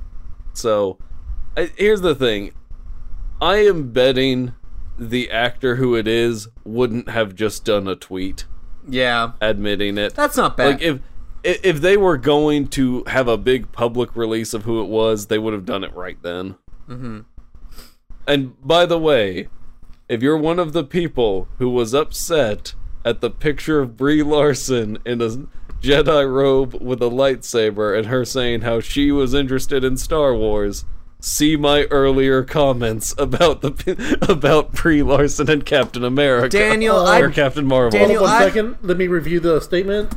So, I, here's the thing. I am betting the actor who it is wouldn't have just done a tweet Yeah, admitting it. that's not bad. Like if if they were going to have a big public release of who it was, they would have done it right then. Mm-hmm. And by the way, if you're one of the people who was upset at the picture of Brie Larson in a Jedi robe with a lightsaber and her saying how she was interested in Star Wars, see my earlier comments about the about Brie Larson and Captain America. Daniel, or I- Captain Marvel. Daniel, One I- second, let me review the statement.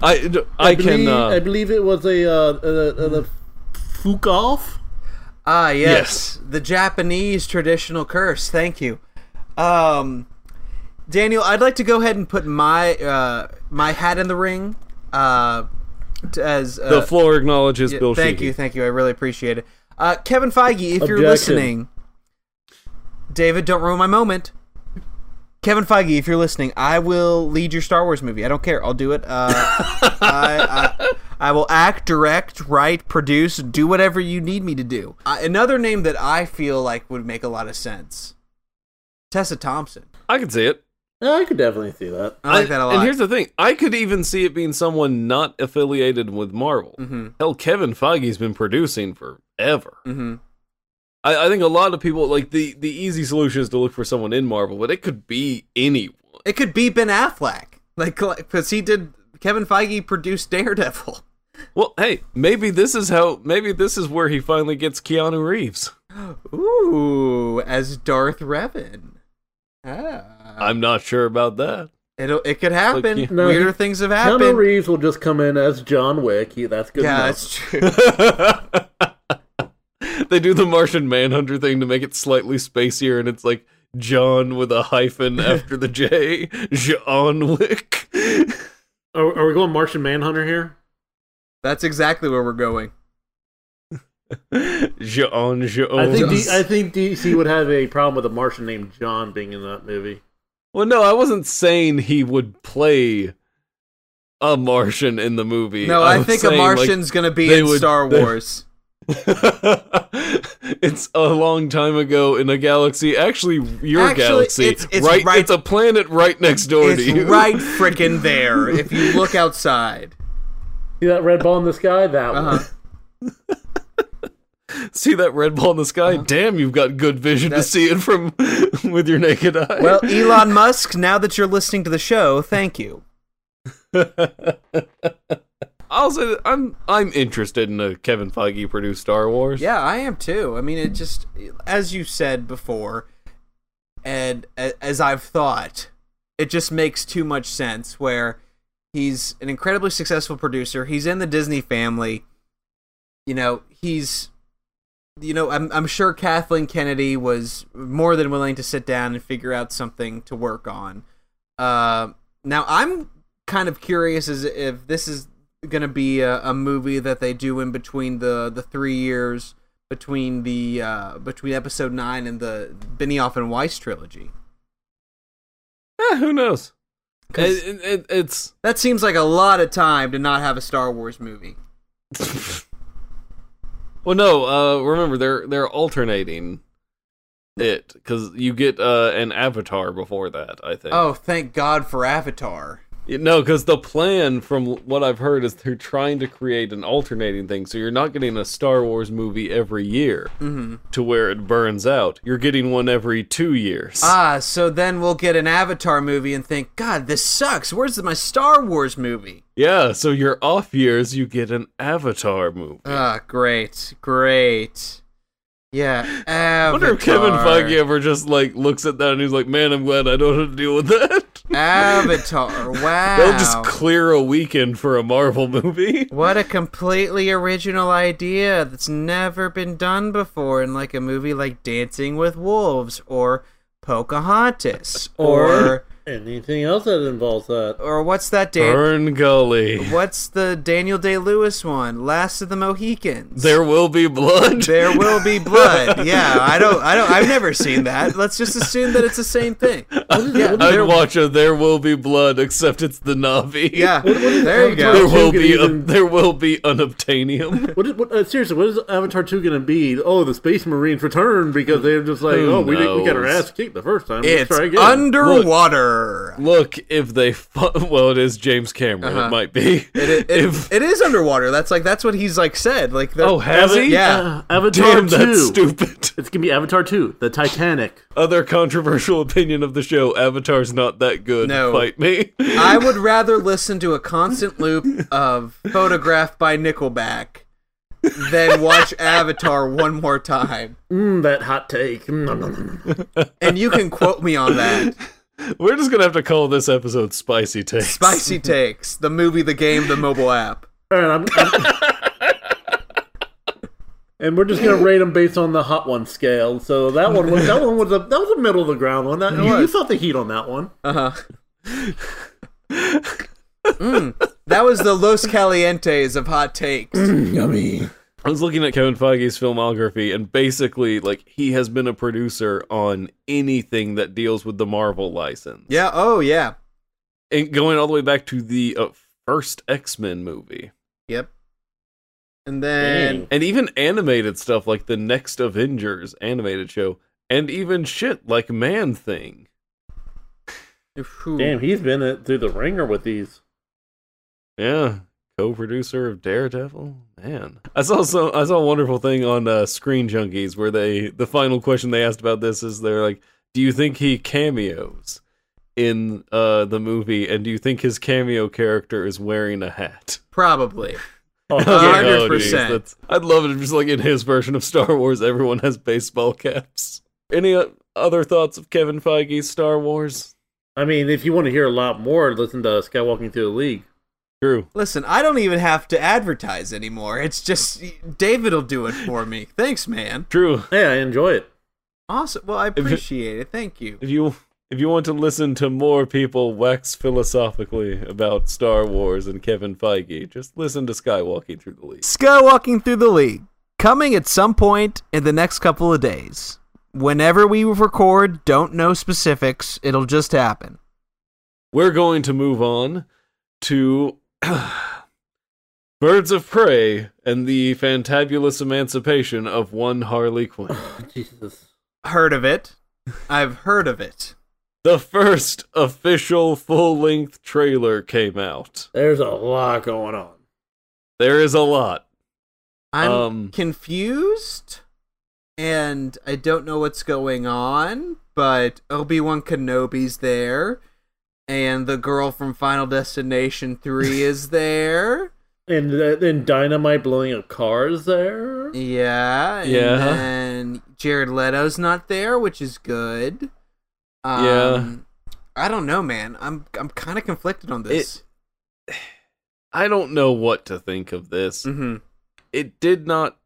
I, I, believe, can. Uh, I believe it was a uh, a, a, a fuck off. Ah, yes. Yes. The Japanese traditional curse. Thank you. Um, Daniel, I'd like to go ahead and put my uh, my hat in the ring. Uh, as uh, the floor acknowledges yeah, Bill Thank Sheehy. you, thank you. I really appreciate it. Uh, Kevin Feige, if you're listening, David, don't ruin my moment. Kevin Feige, if you're listening, I will lead your Star Wars movie. I don't care. I'll do it. Uh, I, I, I will act, direct, write, produce, do whatever you need me to do. Uh, another name that I feel like would make a lot of sense Tessa Thompson. I can see it. Yeah, I could definitely see that. I like I- that a lot. And here's the thing: I could even see it being someone not affiliated with Marvel. Mhm. Hell, Kevin Feige's been producing forever. Mhm. I, I think a lot of people like the the easy solution is to look for someone in Marvel, but it could be anyone. It could be Ben Affleck. Like, because he did, Kevin Feige produced Daredevil. Well, hey, maybe this is how. Maybe this is where he finally gets Keanu Reeves. Ooh, as Darth Revan. Ah. I'm not sure about that. It'll, it could happen. Look, No, Weirder he- things have happened. Keanu. Reeves will just come in as John Wick. He, that's good yeah, enough. it's true. they do the Martian Manhunter thing to make it slightly spacier, and it's like John with a hyphen after the J. John Wick. Are, are we going Martian Manhunter here? That's exactly where we're going. John, John. I think D- Just- I think DC would have a problem with a Martian named John being in that movie. Well, no, I wasn't saying he would play a Martian in the movie. No, I, was think a saying, like, Martian's gonna be in would- Star they- Wars. it's a long time ago in a galaxy. Actually, your Actually, galaxy. it's- it's right, right- It's a planet right next door to you. right frickin' there. If you look outside. See that red ball in the sky? That Uh-huh. one. See that red ball in the sky? Uh-huh. Damn, you've got good vision to see it from with your naked eye. Well, Elon Musk, now that you're listening to the show, thank you. I'll say that I'm I'm interested in a Kevin Feige produced Star Wars. Yeah, I am too. I mean, it just, as you said before, and as I've thought, it just makes too much sense where he's an incredibly successful producer. He's in the Disney family. You know, he's, you know, I'm, I'm sure Kathleen Kennedy was more than willing to sit down and figure out something to work on. Uh, now, I'm kind of curious as if this is going to be a, a movie that they do in between the the three years between the uh, between episode nine and the Benioff and Weiss trilogy. Eh, who knows? It, it, it's That seems like a lot of time to not have a Star Wars movie. well, no. Uh, remember they're they're alternating it because you get uh, an Avatar before that. I think. Oh, thank God for Avatar. No, because the plan, from what I've heard, is they're trying to create an alternating thing. So you're not getting a Star Wars movie every year hmm to where it burns out. You're getting one every two years. Ah, so then we'll get an Avatar movie and think, God, this sucks. Where's my Star Wars movie? yeah, so your off years, you get an Avatar movie. Ah, great, great. Yeah, I wonder if Kevin Feige ever just like looks at that and he's like, "Man, I'm glad I don't have to deal with that." Avatar. Wow. They'll just clear a weekend for a Marvel movie. What a completely original idea that's never been done before in like a movie like Dancing with Wolves or Pocahontas or Anything else that involves that? Or what's that Dan- FernGully. What's the Daniel Day Lewis one? Last of the Mohicans. There will be blood. There will be blood. Yeah, I don't. I don't. I've never seen that. Let's just assume that it's the same thing. Yeah, I'd there, watch a There Will Be Blood, except it's the Na'vi. yeah. There you go. There will be could a, there will be unobtainium. What is, what, uh, seriously, what is Avatar 2 going to be? Oh, the Space Marines return because they're just like, Who oh, we, we got our ass kicked the first time. Let's It's try again. Underwater. Look, if they fu- well, it is James Cameron. Uh-huh. It might be. It, it, if it is underwater. That's like that's what he's like said. Like the, oh, has he? Yeah. Uh, Avatar Damn, 2. that's stupid. It's going to be Avatar 2, the Titanic. Other controversial opinion of the show: Avatar's not that good. No. Fight me. I would rather listen to a constant loop of "Photograph" by Nickelback than watch Avatar one more time. Mmm, that hot take. Mm. And you can quote me on that. We're just gonna have to call this episode "Spicy Takes." Spicy takes the movie, the game, the mobile app. All right, I'm, I'm- and we're just gonna rate them based on the hot one scale. So that one was that one was a that was a middle of the ground one. That, you, you felt the heat on that one. Uh huh. mm, that was the Los Calientes of hot takes. Yummy. I was looking at Kevin Feige's filmography, and basically, like, he has been a producer on anything that deals with the Marvel license. Yeah. Oh yeah. and going all the way back to the uh, first X Men movie, Yep. And then Dang. and even animated stuff like the next Avengers animated show, and even shit like Man Thing. Damn, he's been through the ringer with these. Yeah, co-producer of Daredevil. Man, I saw some. I saw a wonderful thing on uh, Screen Junkies where they the final question they asked about this is they're like, "Do you think he cameos in uh, the movie, and do you think his cameo character is wearing a hat?" probably. Oh, Hundred oh, percent. I'd love it if just like in his version of Star Wars, everyone has baseball caps. Any uh, other thoughts of Kevin Feige's Star Wars? I mean, if you want to hear a lot more, listen to Skywalking Through the League. True. Listen, I don't even have to advertise anymore. It's just David will do it for me. Thanks, man. True. Hey, I enjoy it. Awesome. Well, I it- appreciate it. Thank you. If you if you want to listen to more people wax philosophically about Star Wars and Kevin Feige, just listen to Skywalking Through the League. Skywalking through the league coming at some point in the next couple of days. Whenever we record, don't know specifics. It'll just happen. We're going to move on to Birds of Prey and the fantabulous emancipation of one Harley Quinn. Jesus. Heard of it? I've heard of it. The first official full length trailer came out. There's a lot going on. There is a lot. I'm Um, confused and I don't know what's going on, but Obi-Wan Kenobi's there and the girl from Final Destination 3 is there. And then Dynamite blowing up cars there. Yeah, and Yeah. And Jared Leto's not there, which is good. Um, Yeah. I don't know, man. I'm I'm kind of conflicted on this. I don't know what to think of this. mm-hmm. It did not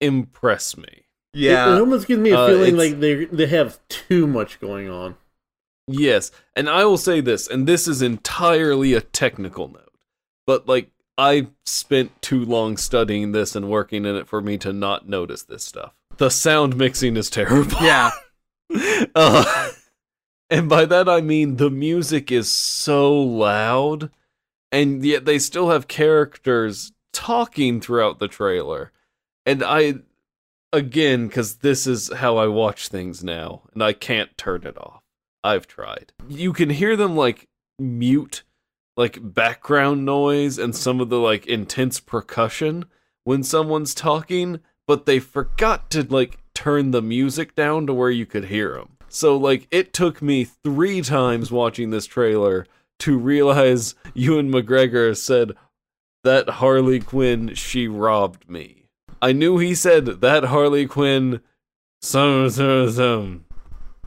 impress me. Yeah. it almost gives me a Uh, feeling it's- like they they have too much going on. Yes, and I will say this, and this is entirely a technical note, but like I spent too long studying this and working in it for me to not notice this stuff. The sound mixing is terrible. yeah. uh, and by that I mean the music is so loud, and yet they still have characters talking throughout the trailer. And I, again, because this is how I watch things now, and I can't turn it off. I've tried. You can hear them like mute, like background noise and some of the like intense percussion when someone's talking, but they forgot to like turn the music down to where you could hear them. So like it took me 3 times watching this trailer to realize Ewan McGregor said that Harley Quinn she robbed me. I knew he said that Harley Quinn some some some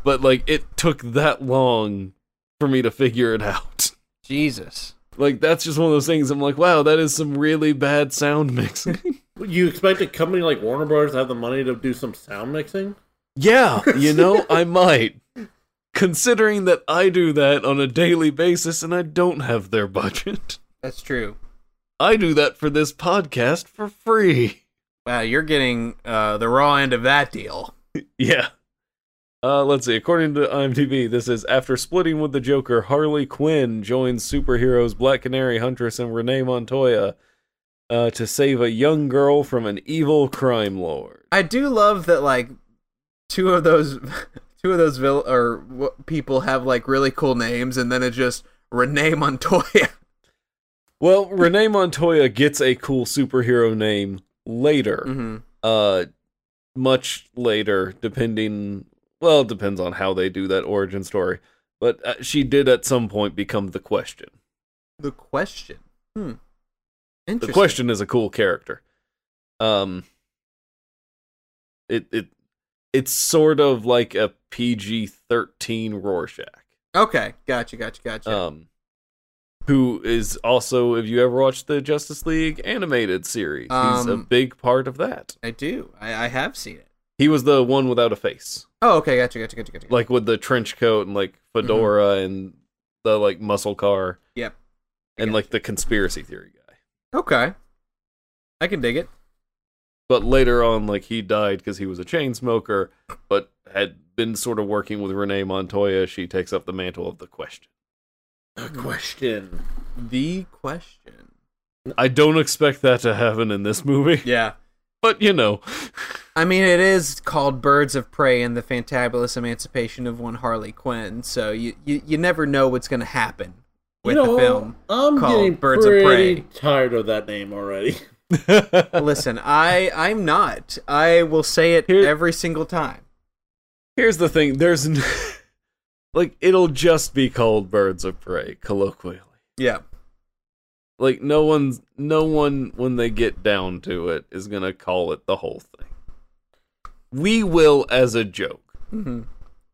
but like it took that long for me to figure it out. Jesus. Like that's just one of those things I'm like, wow, that is some really bad sound mixing. You expect a company like Warner Brothers to have the money to do some sound mixing? yeah, you know, I might. considering that I do that on a daily basis and I don't have their budget. That's true. I do that for this podcast for free. Wow, you're getting uh, the raw end of that deal. Yeah. Uh, let's see. According to IMDb, this is after splitting with the Joker, Harley Quinn joins superheroes Black Canary, Huntress, and Renee Montoya uh, to save a young girl from an evil crime lord. I do love that like two of those two of those vil- or w- people have like really cool names, and then it's just Renee Montoya. Well, Renee Montoya gets a cool superhero name later. hmm Uh, much later, depending. Well, it depends on how they do that origin story. But uh, she did at some point become the question. The question. Hmm. Interesting. The question is a cool character. Um, it it it's sort of like a PG thirteen Rorschach. Okay, gotcha, gotcha, gotcha. Um, who is also, if you ever watched the Justice League animated series, he's a Um, big part of that. I do. I, I have seen it. He was the one without a face, Oh, okay, gotcha, gotcha, gotcha, gotcha. like with the trench coat and like mm-hmm. fedora and the like muscle car yep. and Gotcha. like the conspiracy theory guy. Okay. I can dig it. But later on, like he died because he was a chain smoker, but had been sort of working with Renee Montoya. She takes up the mantle of the question. A question. The question. I don't expect that to happen in this movie, Yeah. But you know, I mean, it is called Birds of Prey and the Fantabulous Emancipation of One Harley Quinn, so you, you, you never know what's going to happen with you know, the film. I'm called getting Birds of pretty Prey. tired of that name already. Listen, I I'm not. I will say it Here- every single time. here's the thing: there's n- like it'll just be called Birds of Prey colloquially. Yeah. Like no one's no one when they get down to it is gonna call it the whole thing. We will as a joke, hmm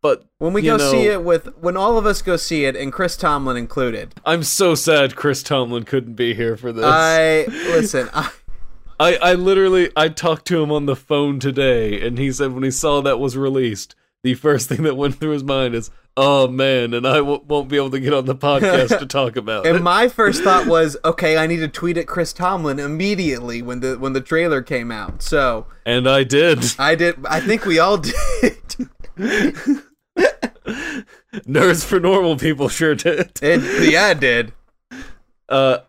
but When we go know, see it with when all of us go see it and Chris Tomlin included. I'm so sad Chris Tomlin couldn't be here for this. I listen, I I, I literally I talked to him on the phone today, and he said when he saw that was released, the first thing that went through his mind is, "Oh man," and I w- won't be able to get on the podcast to talk about and it. And my first thought was, okay, I need to tweet at Chris Tomlin immediately when the when the trailer came out. So And I did. I did. I think we all did. Nerds for normal people sure did. It, yeah, it did. Uh,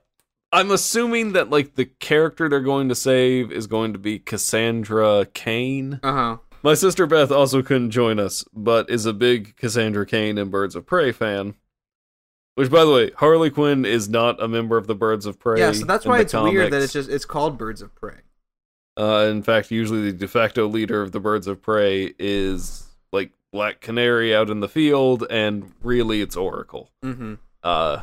I'm assuming that like the character they're going to save is going to be Cassandra Cain. Uh huh. My sister Beth also couldn't join us, but is a big Cassandra Cain and Birds of Prey fan. Which, by the way, Harley Quinn is not a member of the Birds of Prey. Yeah, so that's why it's weird that it's just it's called Birds of Prey. Uh, in fact, usually the de facto leader of the Birds of Prey is like Black Canary out in the field, and really it's Oracle, Mm-hmm. uh,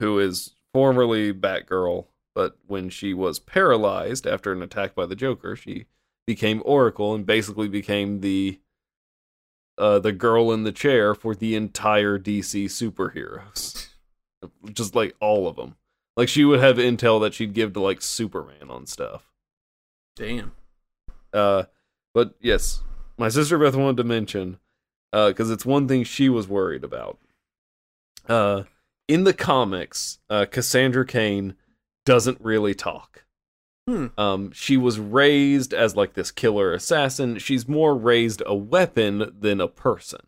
who is formerly Batgirl, but when she was paralyzed after an attack by the Joker, she became Oracle and basically became the uh, the girl in the chair for the entire DC superheroes, just like all of them. Like she would have intel that she'd give to like Superman on stuff. Damn. Uh, but yes, my sister Beth wanted to mention because it's one thing she was worried about. Uh, in the comics, uh, Cassandra Cain doesn't really talk. Hmm. Um, she was raised as like this killer assassin. She's more raised a weapon than a person,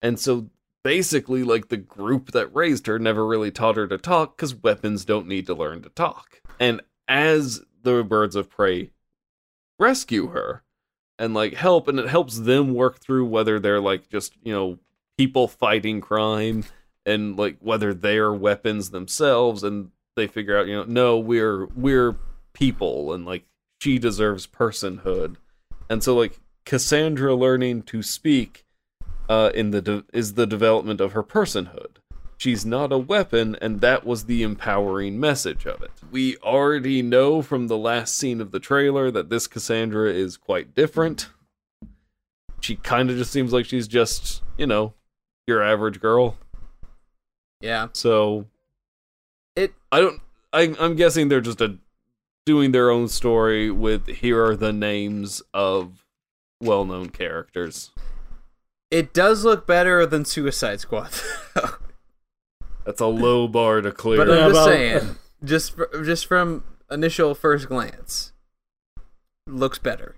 and so basically, like the group that raised her never really taught her to talk because weapons don't need to learn to talk. And as the birds of prey rescue her and like help and it helps them work through whether they're like just you know people fighting crime and like whether they're weapons themselves and they figure out you know no we're we're people and like she deserves personhood. And so like cassandra learning to speak uh in the de- is the development of her personhood. She's not a weapon and that was the empowering message of it. We already know from the last scene of the trailer that this cassandra is quite different. She kind of just seems like she's just you know your average girl. Yeah. so It- i don't I, i'm guessing they're just a doing their own story with here are the names of well-known characters It does look better than Suicide Squad. That's a low bar to clear. but I'm just about- saying, just fr- just from initial first glance, looks better.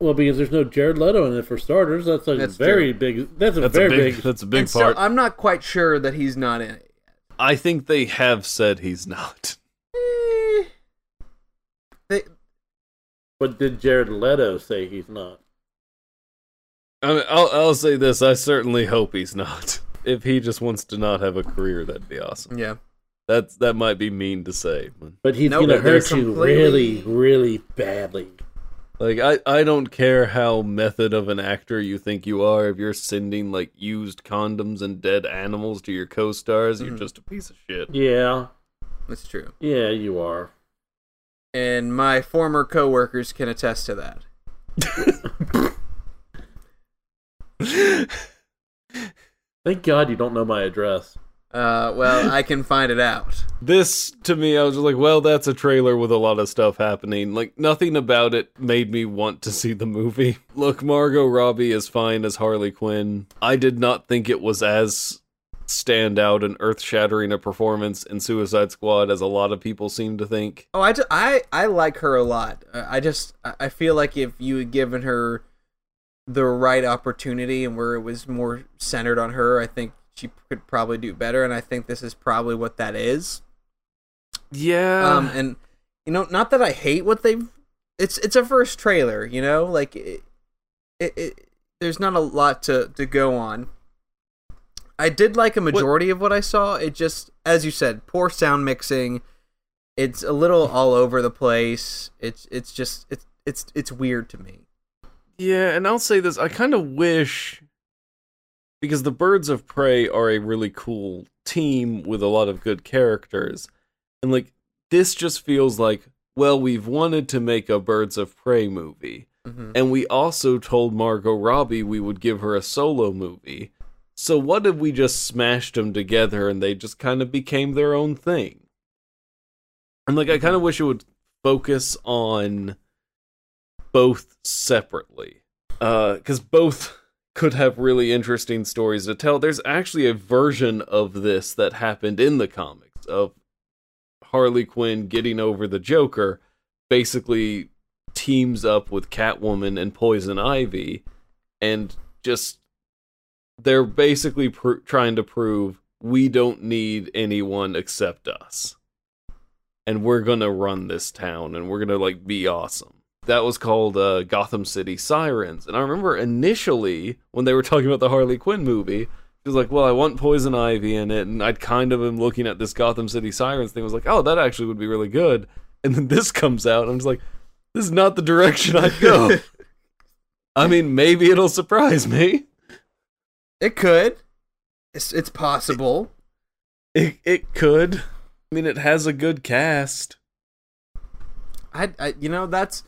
Well, because there's no Jared Leto in it for starters. That's a That's very big. That's a that's very a big, big. That's a big and so part. I'm not quite sure that he's not in it. I think they have said he's not. Eh, they, But did Jared Leto say he's not? I mean, I'll, I'll say this: I certainly hope he's not. If he just wants to not have a career, that'd be awesome. yeah. That's that might be mean to say, but But he's No, gonna but hurt you completely- really, really badly. like I, I don't care how method of an actor you think you are. If you're sending like used condoms and dead animals to your co-stars, you're Mhm. just a piece of shit. Yeah, That's true. yeah, you are. And my former coworkers can attest to that. Thank God you don't know my address. Uh, well, I can find it out. This to me, I was just like, well, that's a trailer with a lot of stuff happening. Like nothing about it made me want to see the movie. Look, Margot Robbie is fine as Harley Quinn. I did not think it was as stand out and earth shattering a performance in Suicide Squad as a lot of people seem to think. Oh, I, ju- I, I like her a lot. Uh, I just I I feel like if you had given her the right opportunity and where it was more centered on her, I think she could probably do better. And I think this is probably what that is. Yeah. Um, and you know, not that I hate what they've. It's it's a first trailer, you know, like it, it, it there's not a lot to to go on. I did like a majority of what I saw. It just, as you said, poor sound mixing. It's a little all over the place. It's it's just it's it's it's weird to me. Yeah, and I'll say this: I kind of wish because the Birds of Prey are a really cool team with a lot of good characters, and like this just feels like, well, we've wanted to make a Birds of Prey movie, Mm-hmm. and we also told Margot Robbie we would give her a solo movie. So what if we just smashed them together and they just kind of became their own thing? And like I kind of wish it would focus on both separately. Uh cuz both could have really interesting stories to tell. There's actually a version of this that happened in the comics of Harley Quinn getting over the Joker basically teams up with Catwoman and Poison Ivy and just they're basically pr- trying to prove we don't need anyone except us. And we're going to run this town and we're going to like be awesome. That was called uh, Gotham City Sirens. And I remember initially when they were talking about the Harley Quinn movie, it was like, well, I want Poison Ivy in it. And I'd kind of been looking at this Gotham City Sirens thing. I was like, oh, that actually would be really good. And then this comes out. And I'm just like, this is not the direction I'd go. I mean, maybe it'll surprise me. It could. It's it's possible. It it could. I mean, it has a good cast. I, I you know that's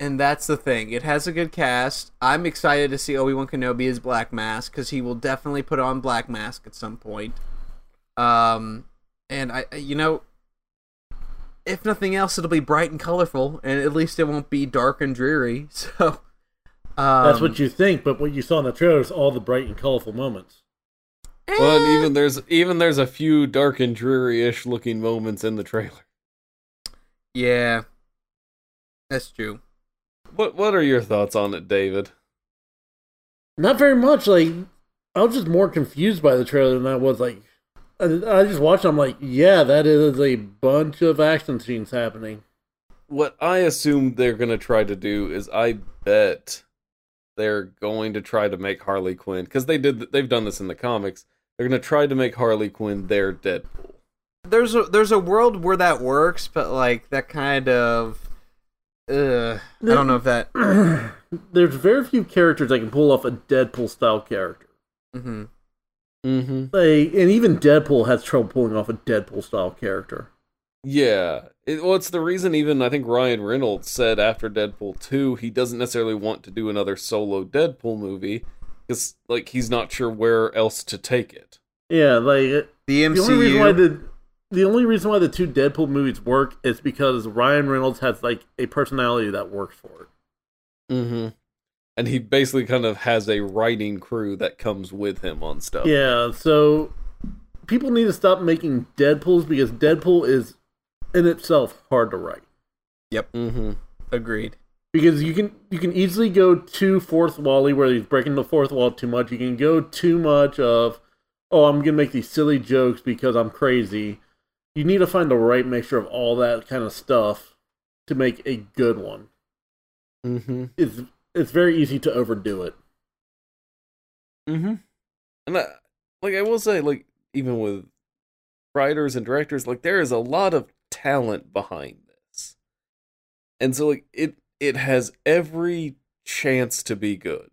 and that's the thing. It has a good cast. I'm excited to see Obi Wan Kenobi as Black Mask because he will definitely put on Black Mask at some point. Um, and I, I- you know, if nothing else, it'll be bright and colorful, and at least it won't be dark and dreary. So, um, That's what you think, but what you saw in the trailer is all the bright and colorful moments. Well, and eh, even there's even there's a few dark and dreary-ish looking moments in the trailer. yeah, that's true. What what are your thoughts on it, David? Not very much. Like I was just more confused by the trailer than I was like. I, I just watched. it, I'm like, yeah, that is a bunch of action scenes happening. What I assume they're gonna try to do is, I bet they're going to try to make Harley Quinn because they did they've done this in the comics. They're gonna try to make Harley Quinn their Deadpool. there's a there's a world where that works, but like that kind of, uh, I don't know if that. There's very few characters that can pull off a Deadpool style character. Mm-hmm. Mm-hmm. Like, and even Deadpool has trouble pulling off a Deadpool style character. Yeah. It, well, it's the reason even I think Ryan Reynolds said after Deadpool 2 he doesn't necessarily want to do another solo Deadpool movie because like he's not sure where else to take it. Yeah, like The the only reason why MCU. the the only reason why the two Deadpool movies work is because Ryan Reynolds has like a personality that works for it. Mm-hmm. and he basically kind of has a writing crew that comes with him on stuff. Yeah, so people need to stop making Deadpools because Deadpool is in itself hard to write. Mm-hmm. Agreed. Because you can you can easily go too fourth wally where he's breaking the fourth wall too much. You can go too much of oh I'm gonna make these silly jokes because I'm crazy. You need to find the right mixture of all that kind of stuff to make a good one. Mm-hmm. It's it's very easy to overdo it. Mm-hmm. And I, like I will say, like even with writers and directors, like there is a lot of talent behind this, and so like it it has every chance to be good.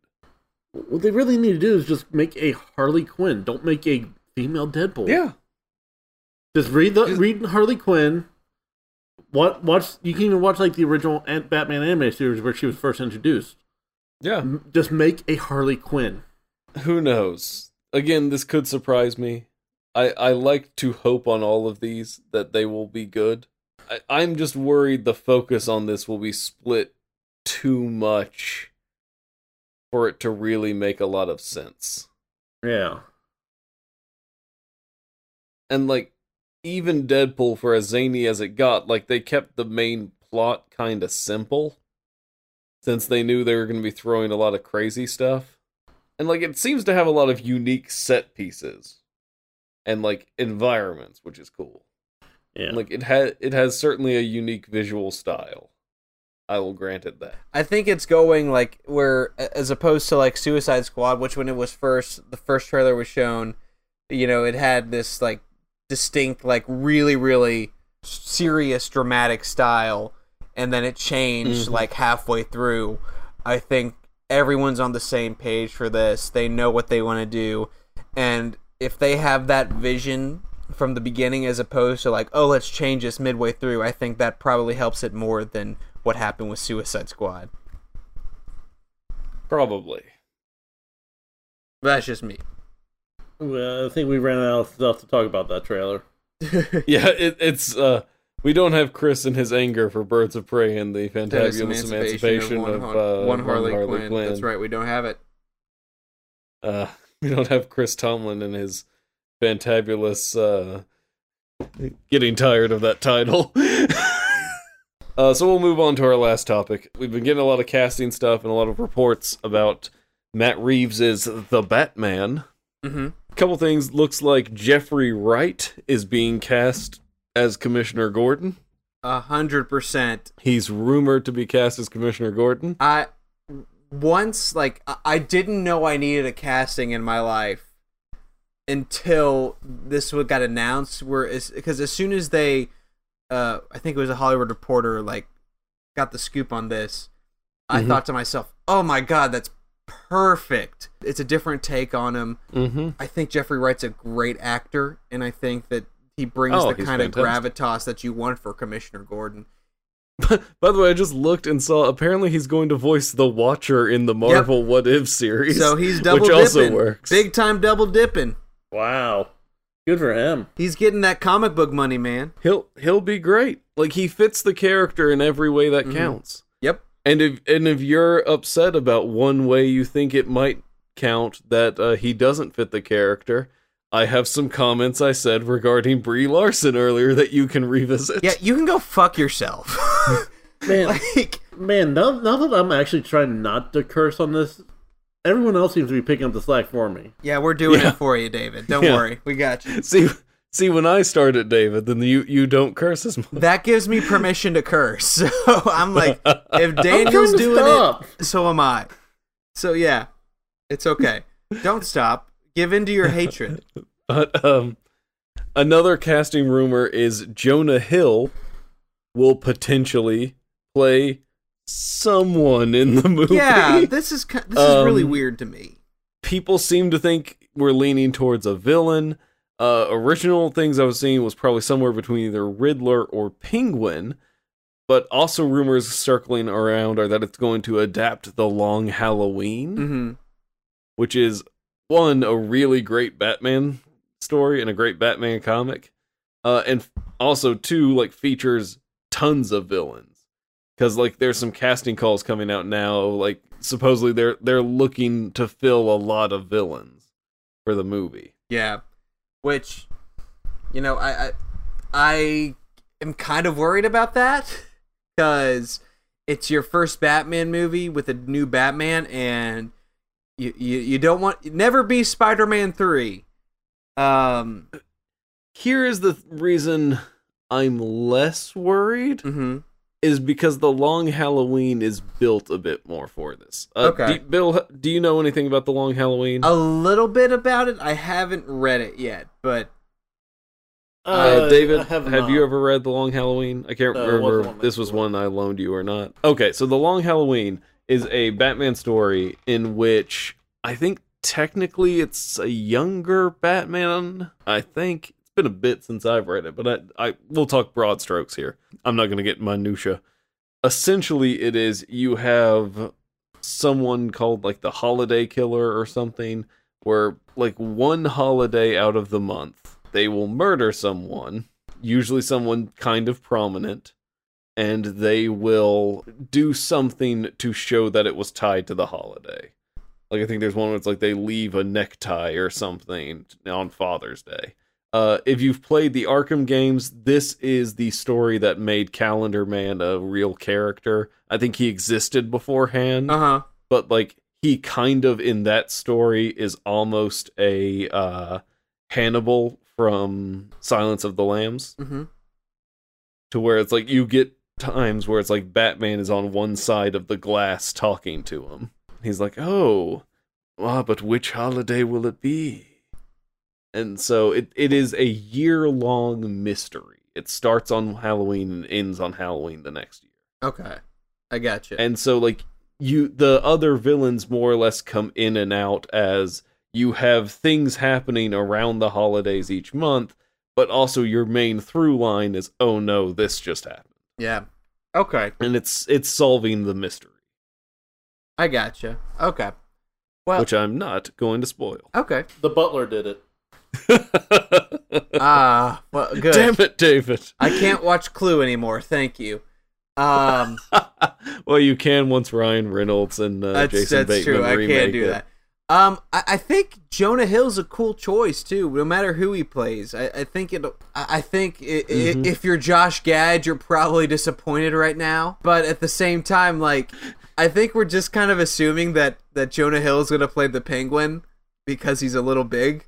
What they really need to do is just make a Harley Quinn. Don't make a female Deadpool. Yeah, Just read the Just- read Harley Quinn. What watch? You can even watch like the original Ant- Batman anime series where she was first introduced. yeah. Just make a Harley Quinn. Who knows? Again, this could surprise me. I I like to hope on all of these that they will be good. I, I'm just worried the focus on this will be split too much for it to really make a lot of sense. Yeah. and like even Deadpool for as zany as it got, like they kept the main plot kind of simple since they knew they were going to be throwing a lot of crazy stuff. And like it seems to have a lot of unique set pieces and like environments, which is cool. Yeah. Like it had it has certainly a unique visual style. I will grant it that. I think it's going like where, as opposed to like Suicide Squad, which when it was first, the first trailer was shown, you know, it had this like distinct, like really, really serious, dramatic style, and then it changed Mhm. like halfway through. I think everyone's on the same page for this. They know what they want to do, and if they have that vision from the beginning as opposed to like, oh, let's change this midway through, I think that probably helps it more than what happened with Suicide Squad. Probably. But that's just me. Well, I think we ran out of stuff to talk about that trailer. Yeah, it, it's uh we don't have Chris and his anger for Birds of Prey and the fantabulous emancipation, one, of, uh, one Harley, Quinn. That's right. We don't have it. Uh, we don't have Chris Tomlin and his fantabulous uh, getting tired of that title. uh, so we'll move on to our last topic. We've been getting a lot of casting stuff and a lot of reports about Matt Reeves is the Batman. Mm-hmm. A couple things. Looks like Jeffrey Wright is being cast as Commissioner Gordon. A hundred percent. He's rumored to be cast as Commissioner Gordon. I once like I- I didn't know I needed a casting in my life until this what got announced. Where is because as soon as they, uh, I think it was a Hollywood Reporter like got the scoop on this, I Mhm. thought to myself, "Oh my god, that's perfect." It's a different take on him. Mm-hmm. I think Jeffrey Wright's a great actor, and I think that he brings Oh, the kind of gravitas that you want for Commissioner Gordon. By the way, I just looked and saw apparently he's going to voice the Watcher in the Marvel What If series. So he's double which dipping, also works. big time double dipping. Wow. Good for him. He's getting that comic book money, man. He'll he'll be great. Like he fits the character in every way that Mhm. counts. Yep. And if and if you're upset about one way you think it might count that uh, he doesn't fit the character, I have some comments I said regarding Brie Larson earlier that you can revisit. Yeah, you can go fuck yourself. Man, like, man, now, now that I'm actually trying not to curse on this, everyone else seems to be picking up the slack for me. yeah, we're doing Yeah. it for you, David. Don't Yeah. worry, we got you. See see when I start it, David, then you you don't curse as much. That gives me permission to curse. So I'm like, if Daniel's doing stop. it, so am I. So yeah, it's okay. Don't stop. Give in to your hatred. But um, another casting rumor is Jonah Hill will potentially play someone in the movie. Yeah, this is this is really Um, weird to me. people seem to think we're leaning towards a villain. Uh, original things I was seeing was probably somewhere between either Riddler or Penguin, but also rumors circling around are that it's going to adapt the Long Halloween, hmm which is one a really great Batman story and a great Batman comic, uh, and also two like features tons of villains. because like there's some casting calls coming out now. Like supposedly they're they're looking to fill a lot of villains for the movie. Yeah, which you know I I, I am kind of worried about that because it's your first Batman movie with a new Batman, and you you, you don't want never be Spider Man three. Um. Here is the reason I'm less worried mhm. is because the Long Halloween is built a bit more for this. Uh, Okay. do- Bill, do you know anything about the Long Halloween? A little bit about it. I haven't read it yet, but Uh, David, I have, you ever read The Long Halloween? I can't No, remember if this was one I loaned you or not. Okay, so The Long Halloween is a Batman story in which I think technically it's a younger Batman. I think it's been a bit since I've read it, but I, I we'll talk broad strokes here. I'm not going to get minutia. Essentially, it is you have someone called like the Holiday Killer or something, where like one holiday out of the month they will murder someone, usually someone kind of prominent, and they will do something to show that it was tied to the holiday. Like I think there's one where it's like they leave a necktie or something on Father's Day. Uh, if you've played the Arkham games, this is the story that made Calendar Man a real character. I think he existed beforehand uh huh. but like he kind of in that story is almost a uh Hannibal from Silence of the Lambs Mm-hmm. to where it's like you get times where it's like Batman is on one side of the glass talking to him. He's like, "Oh, ah, but which holiday will it be?" And so it, it is a year long mystery. It starts on Halloween and ends on Halloween the next year. Okay, I got you. And so like you the other villains more or less come in and out as you have things happening around the holidays each month, but also your main through line is oh no, this just happened. Yeah. Okay, And it's it's solving the mystery, I got you. Okay. Well, which I'm not going to spoil. okay. The butler did it. Ah, well, good. Damn it, David. I can't watch Clue anymore. Thank you. Um, well, you can once Ryan Reynolds and uh, that's Jason that's Bateman true. I remake can't do it. that. Um, I, I think Jonah Hill's a cool choice too. No matter who he plays, I, I think it. I, I think i i Mhm. if you're Josh Gad, you're probably disappointed right now. But at the same time, like, I think we're just kind of assuming that that Jonah Hill's gonna play the Penguin because he's a little big.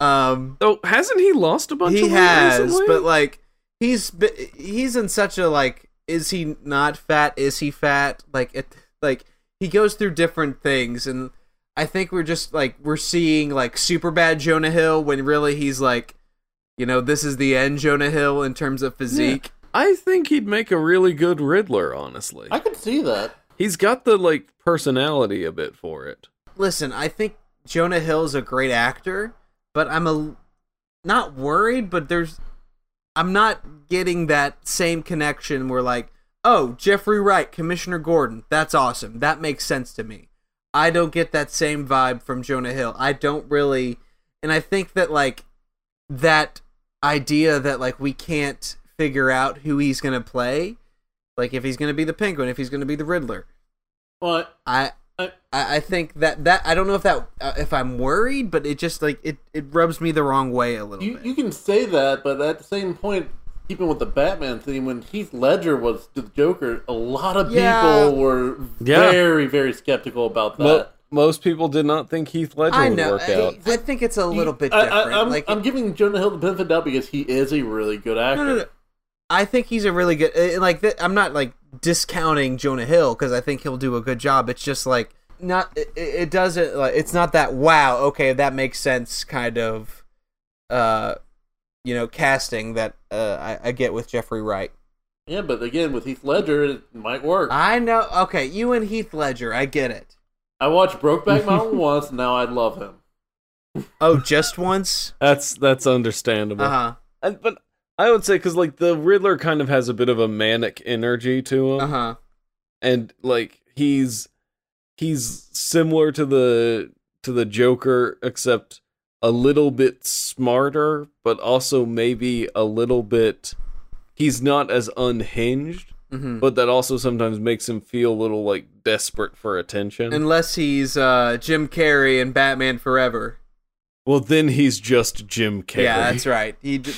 Um, Oh, hasn't he lost a bunch he of weight has, recently? but like he's he's in such a like is he not fat? Is he fat? Like it like he goes through different things and I think we're just like we're seeing like Superbad Jonah Hill when really he's like you know, this is the end Jonah Hill in terms of physique. I think he'd make a really good Riddler, honestly. I could see that. He's got the like personality a bit for it. Listen, I think Jonah Hill's a great actor, but I'm a not worried, but there's I'm not getting that same connection where like, oh, Jeffrey Wright, Commissioner Gordon, that's awesome. That makes sense to me. I don't get that same vibe from Jonah Hill. I don't really and I think that like that idea that like we can't figure out who he's going to play, like if he's going to be the Penguin, if he's going to be the Riddler. Well, I I- I, think that that I don't know if that uh, if I'm worried, but it just like it it rubs me the wrong way a little you, bit. you can say that, but at the same point, keeping with the Batman theme, when Heath Ledger was the Joker, a lot of Yeah. people were Yeah. very, very skeptical about that. Mo- most people did not think Heath Ledger I would know. work I, out. I think it's a little bit I- different. I, am like I'm giving Jonah Hill the benefit of the doubt because he is a really good actor. no, no, no. I think he's a really good. uh, Like th- I'm not like discounting Jonah Hill because I think he'll do a good job. It's just like not. It, it doesn't. Like, it's not that wow. Okay, that makes sense. Kind of. Uh, you know, casting that uh, I, I get with Jeffrey Wright. Yeah, but again, with Heath Ledger, it might work. I, I know. Okay, you and Heath Ledger. I get it. I watched Brokeback Mountain once, and now I'd love him. Oh, just once. That's that's understandable. Uh huh. But I would say because like the Riddler kind of has a bit of a manic energy to him, Uh huh. and like he's he's similar to the to the Joker, except a little bit smarter, but also maybe a little bit. He's not as unhinged, Mhm. but that also sometimes makes him feel a little like desperate for attention. Unless he's uh, Jim Carrey in Batman Forever. well, then he's just Jim Carrey. Yeah, that's right. He, d-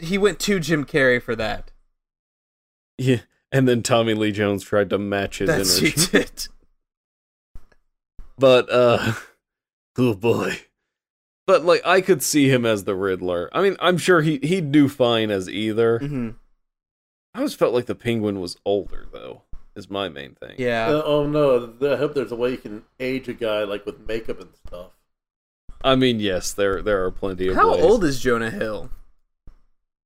he went to Jim Carrey for that. Yeah, and then Tommy Lee Jones tried to match his That's he did. But uh oh boy. But like I could see him as the Riddler. I mean, I'm sure he he'd do fine as either. hmm I always felt like the Penguin was older though. Is my main thing. Yeah. Uh, oh no! I hope there's a way you can age a guy like with makeup and stuff. I mean, yes, there there are plenty of How ways. old is Jonah Hill?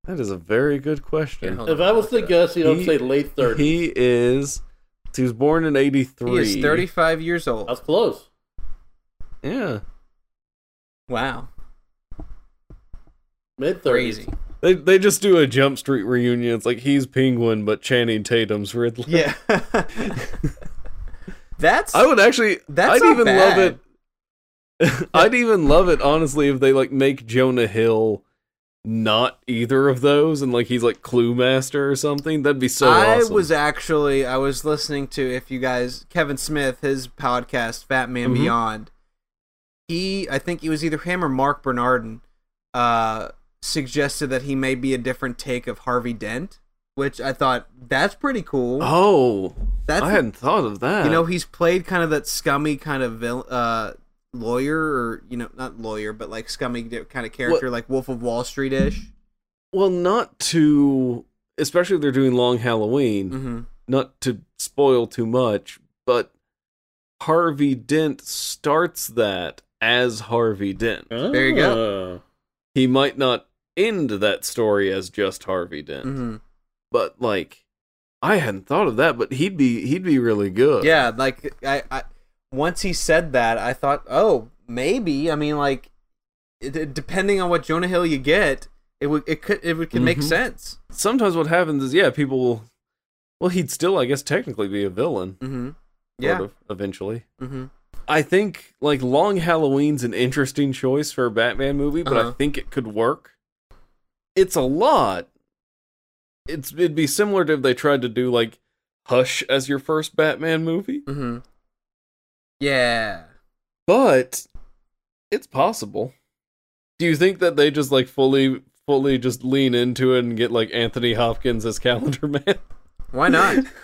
That is a very good question. Yeah, If I was to look guess, you know, He- say late thirties. He is he was born in 83. He is 35 years old. That's close. Yeah. Wow. Mid thirties. Crazy. They they just do a Jump Street reunion. It's like he's Penguin but Channing Tatum's Riddler. Yeah. That's I would actually. That's I'd not even bad. love it. I'd even love it honestly if they like make Jonah Hill not either of those and like he's like Cluemaster or something. That'd be so I awesome. was actually I was listening to if you guys Kevin Smith his podcast Fat Man Mhm. Beyond. He I think it was either him or Marc Bernardin uh suggested that he may be a different take of Harvey Dent, which I thought that's pretty cool. Oh, that's I hadn't thought of that. you know he's played kind of that scummy kind of vil- uh lawyer or you know not lawyer but like scummy kind of character like Wolf of Wall Street ish. well, not to, especially if they're doing Long Halloween. Mm-hmm. Not to spoil too much, but Harvey Dent starts that as Harvey Dent. There you go. He might not end that story as just Harvey Dent. Mm-hmm. but like I hadn't thought of that, but he'd be he'd be really good. Yeah, like I, I once he said that, I thought, oh, maybe. I mean, like, it, depending on what Jonah Hill you get, it would it could it would, could make Mhm. sense. Sometimes what happens is yeah, people will well, he'd still I guess technically be a villain. Mm-hmm. Sort Yeah. of, eventually. Mm-hmm. I think like Long Halloween's an interesting choice for a Batman movie, but I Uh-huh. think it could work. It's a lot. It's it'd be similar to if they tried to do like Hush as your first Batman movie, Mm-hmm. Yeah. but it's possible. Do you think that they just like fully fully just lean into it and get like Anthony Hopkins as Calendar Man? Why not?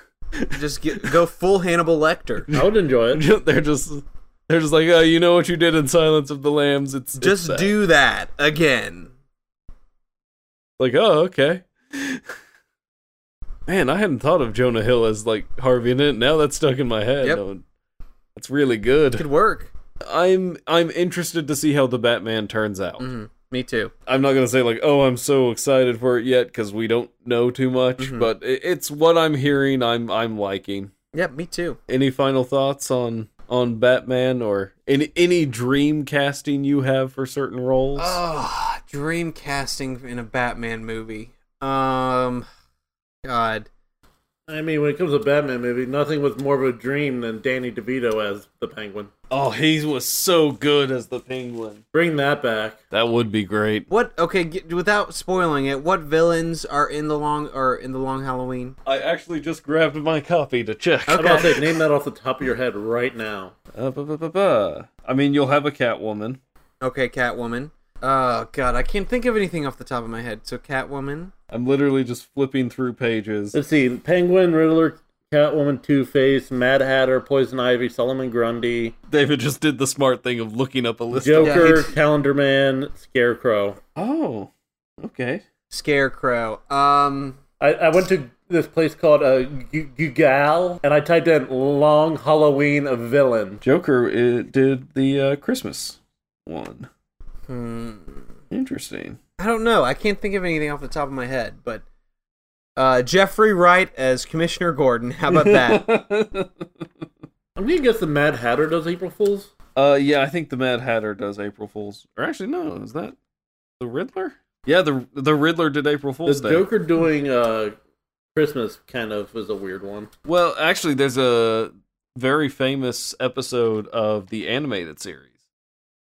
Just get, go full Hannibal Lecter. I would enjoy it. they're just they're just like, oh, you know what you did in Silence of the Lambs? It's it's Just that." do that again. like, oh, okay. Man, I hadn't thought of Jonah Hill as like Harvey Dent. Now that's stuck in my head. Yep. No, That's really good. Could work. I'm I'm interested to see how the Batman turns out. hmm Me too. I'm not gonna say like, oh, I'm so excited for it yet because we don't know too much. Mhm. But it's what I'm hearing. I'm I'm liking. Yep, me too. Any final thoughts on on Batman or any any dream casting you have for certain roles? Oh, dream casting in a Batman movie. Um, God. I mean, when it comes to Batman movie, nothing was more of a dream than Danny DeVito as the Penguin. oh, he was so good as the Penguin. Bring that back. That would be great. What? Okay, get, without spoiling it, what villains are in the long or in the long Halloween? I actually just grabbed my copy to check. I'm about to Okay. say, name that off the top of your head right now. Uh, ba, ba, ba, ba. I mean, you'll have a Catwoman. Okay, Catwoman. Oh God, I can't think of anything off the top of my head. So Catwoman. I'm literally just flipping through pages. Let's see: Penguin, Riddler, Catwoman, Two Face, Mad Hatter, Poison Ivy, Solomon Grundy, David just did the smart thing of looking up a list. Joker, Yeah, Calendar Man, Scarecrow. Oh, okay. Scarecrow. Um. I, I went to this place called uh, Gu- Gugal, and I typed in "Long Halloween villain." Joker uh, did the uh, Christmas one. Hmm. Interesting. I don't know. I can't think of anything off the top of my head. But uh, Jeffrey Wright as Commissioner Gordon. How about that? I'm gonna guess the Mad Hatter does April Fools. uh, yeah, I think the Mad Hatter does April Fools. Or actually, no, is that the Riddler? Yeah, the the Riddler did April Fool's The Day. Joker doing uh, Christmas kind of was a weird one. Well, actually, there's a very famous episode of the animated series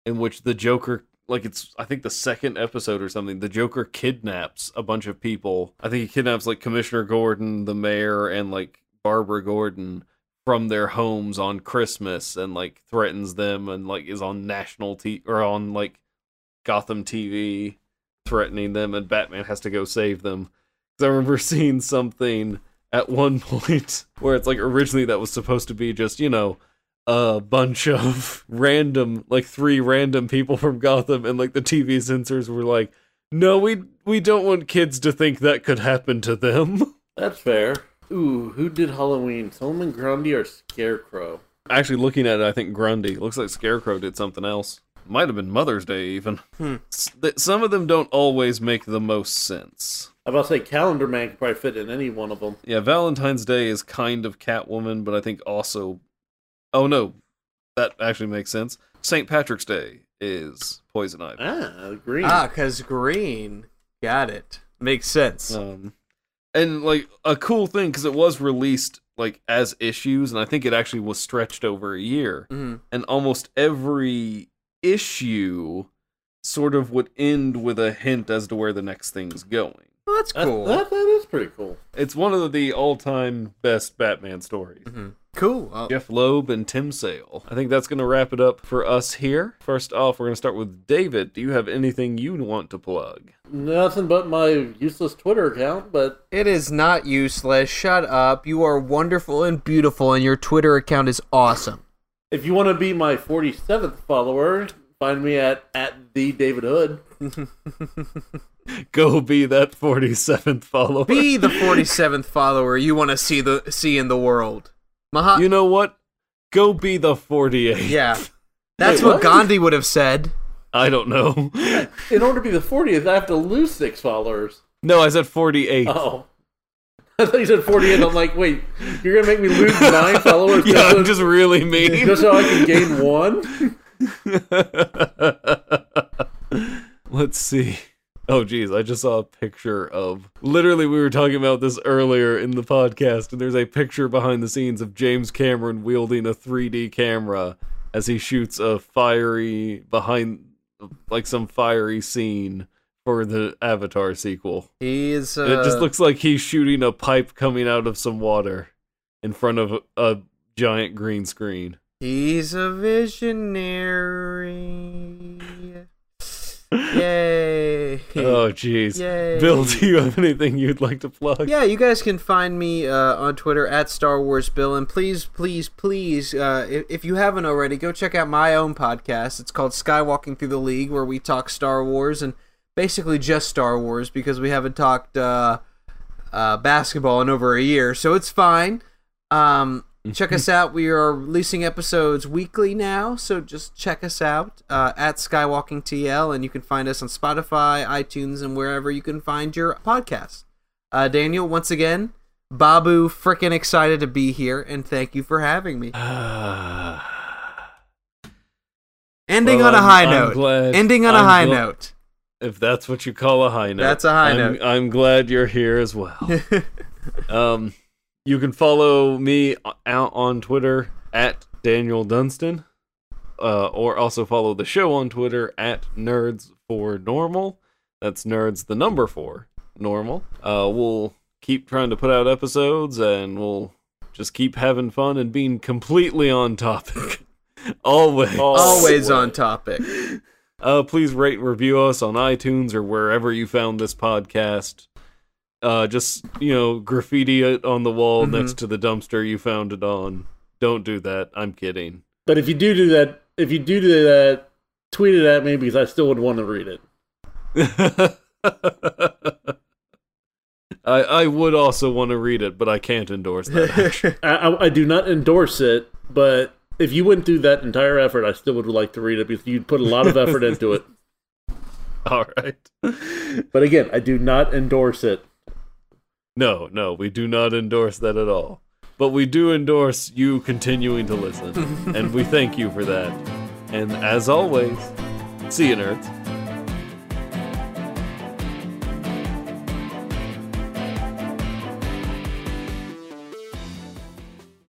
in which the Joker like it's I think the second episode or something. The Joker kidnaps a bunch of people. I think he kidnaps like Commissioner Gordon, the mayor, and like Barbara Gordon from their homes on Christmas, and like threatens them, and like is on national t or on like Gotham TV threatening them, and Batman has to go save them. Because I remember seeing something at one point where it's like originally that was supposed to be just you know a bunch of random like three random people from Gotham and like the TV censors were like no we we don't want kids to think that could happen to them That's fair. Ooh, who did Halloween? Solomon Grundy or Scarecrow? actually looking at it I think Grundy looks like Scarecrow did something else might have been Mother's Day even Hmm. S- some of them don't always make the most sense I was about to say Calendar Man could probably fit in any one of them. yeah Valentine's Day is kind of Catwoman but I think also oh no that actually makes sense St. Patrick's Day is Poison Ivy Ah, green. ah, cause green. Got it. Makes sense. um and like a cool thing because it was released like as issues and i think it actually was stretched over a year Mhm. and almost every issue sort of would end with a hint as to where the next thing's going Well, that's That- cool. That, that is pretty cool. it's one of the all-time best batman stories Mhm. Cool. Well, Jeph Loeb and Tim Sale. I think that's going to wrap it up for us here. First off, we're going to start with David. Do you have anything you want to plug? Nothing but my useless Twitter account, but It is not useless. Shut up. You are wonderful and beautiful, and your Twitter account is awesome. if you want to be my 47th follower, find me at, at the David Hood. Go be that 47th follower. Be the 47th follower you want to see the see in the world. Maha- You know what? Go be the forty eighth. yeah. That's Wait, what what? Gandhi would have said. I don't know. In order to be the 40th, I have to lose six followers. No, I said 48. Oh. I thought you said 48. I'm like, wait, you're going to make me lose nine followers yeah, I'm just really mean. just so I can gain one? Let's see. Oh, geez, I just saw a picture of. Literally, we were talking about this earlier in the podcast, and there's a picture behind the scenes of James Cameron wielding a 3D camera as he shoots a fiery behind, like some fiery scene for the Avatar sequel. He is. Uh, it just looks like he's shooting a pipe coming out of some water in front of a, a giant green screen. He's a visionary. Yay! Oh, jeez. Bill, do you have anything you'd like to plug? Yeah, you guys can find me uh, on Twitter at Star Wars Bill, and please, please, please, uh, if, if you haven't already, go check out my own podcast. It's called Skywalking Through the League, where we talk Star Wars and basically just Star Wars because we haven't talked uh, uh, basketball in over a year, so it's fine. Um, check us out. We are releasing episodes weekly now, so just check us out uh, at Skywalking TL, and you can find us on Spotify, iTunes, and wherever you can find your podcast. Uh, Daniel, once again, Babu, freaking excited to be here, and thank you for having me. Ending Well, on a I'm- high I'm note. glad- Ending on a I'm high gl- note. If that's what you call a high note. That's a high I'm, note. I'm glad you're here as well. um, you can follow me out on Twitter at Daniel Dunstan, uh, or also follow the show on Twitter at Nerds for Normal. That's Nerds the number four normal. Uh, we'll keep trying to put out episodes, and we'll just keep having fun and being completely on topic. Always. Always on topic. Uh, please rate and review us on iTunes or wherever you found this podcast. Uh, just you know, graffiti it on the wall Mhm. next to the dumpster you found it on. Don't do that. I'm kidding. But if you do do that, if you do do that, tweet it at me because I still would want to read it. I I would also want to read it, but I can't endorse that. I, I, I do not endorse it, but if you went through that entire effort, I still would like to read it because you'd put a lot of effort into it. All right. But again, I do not endorse it. No, no, we do not endorse that at all. But we do endorse you continuing to listen, and we thank you for that. And as always, see you, nerds.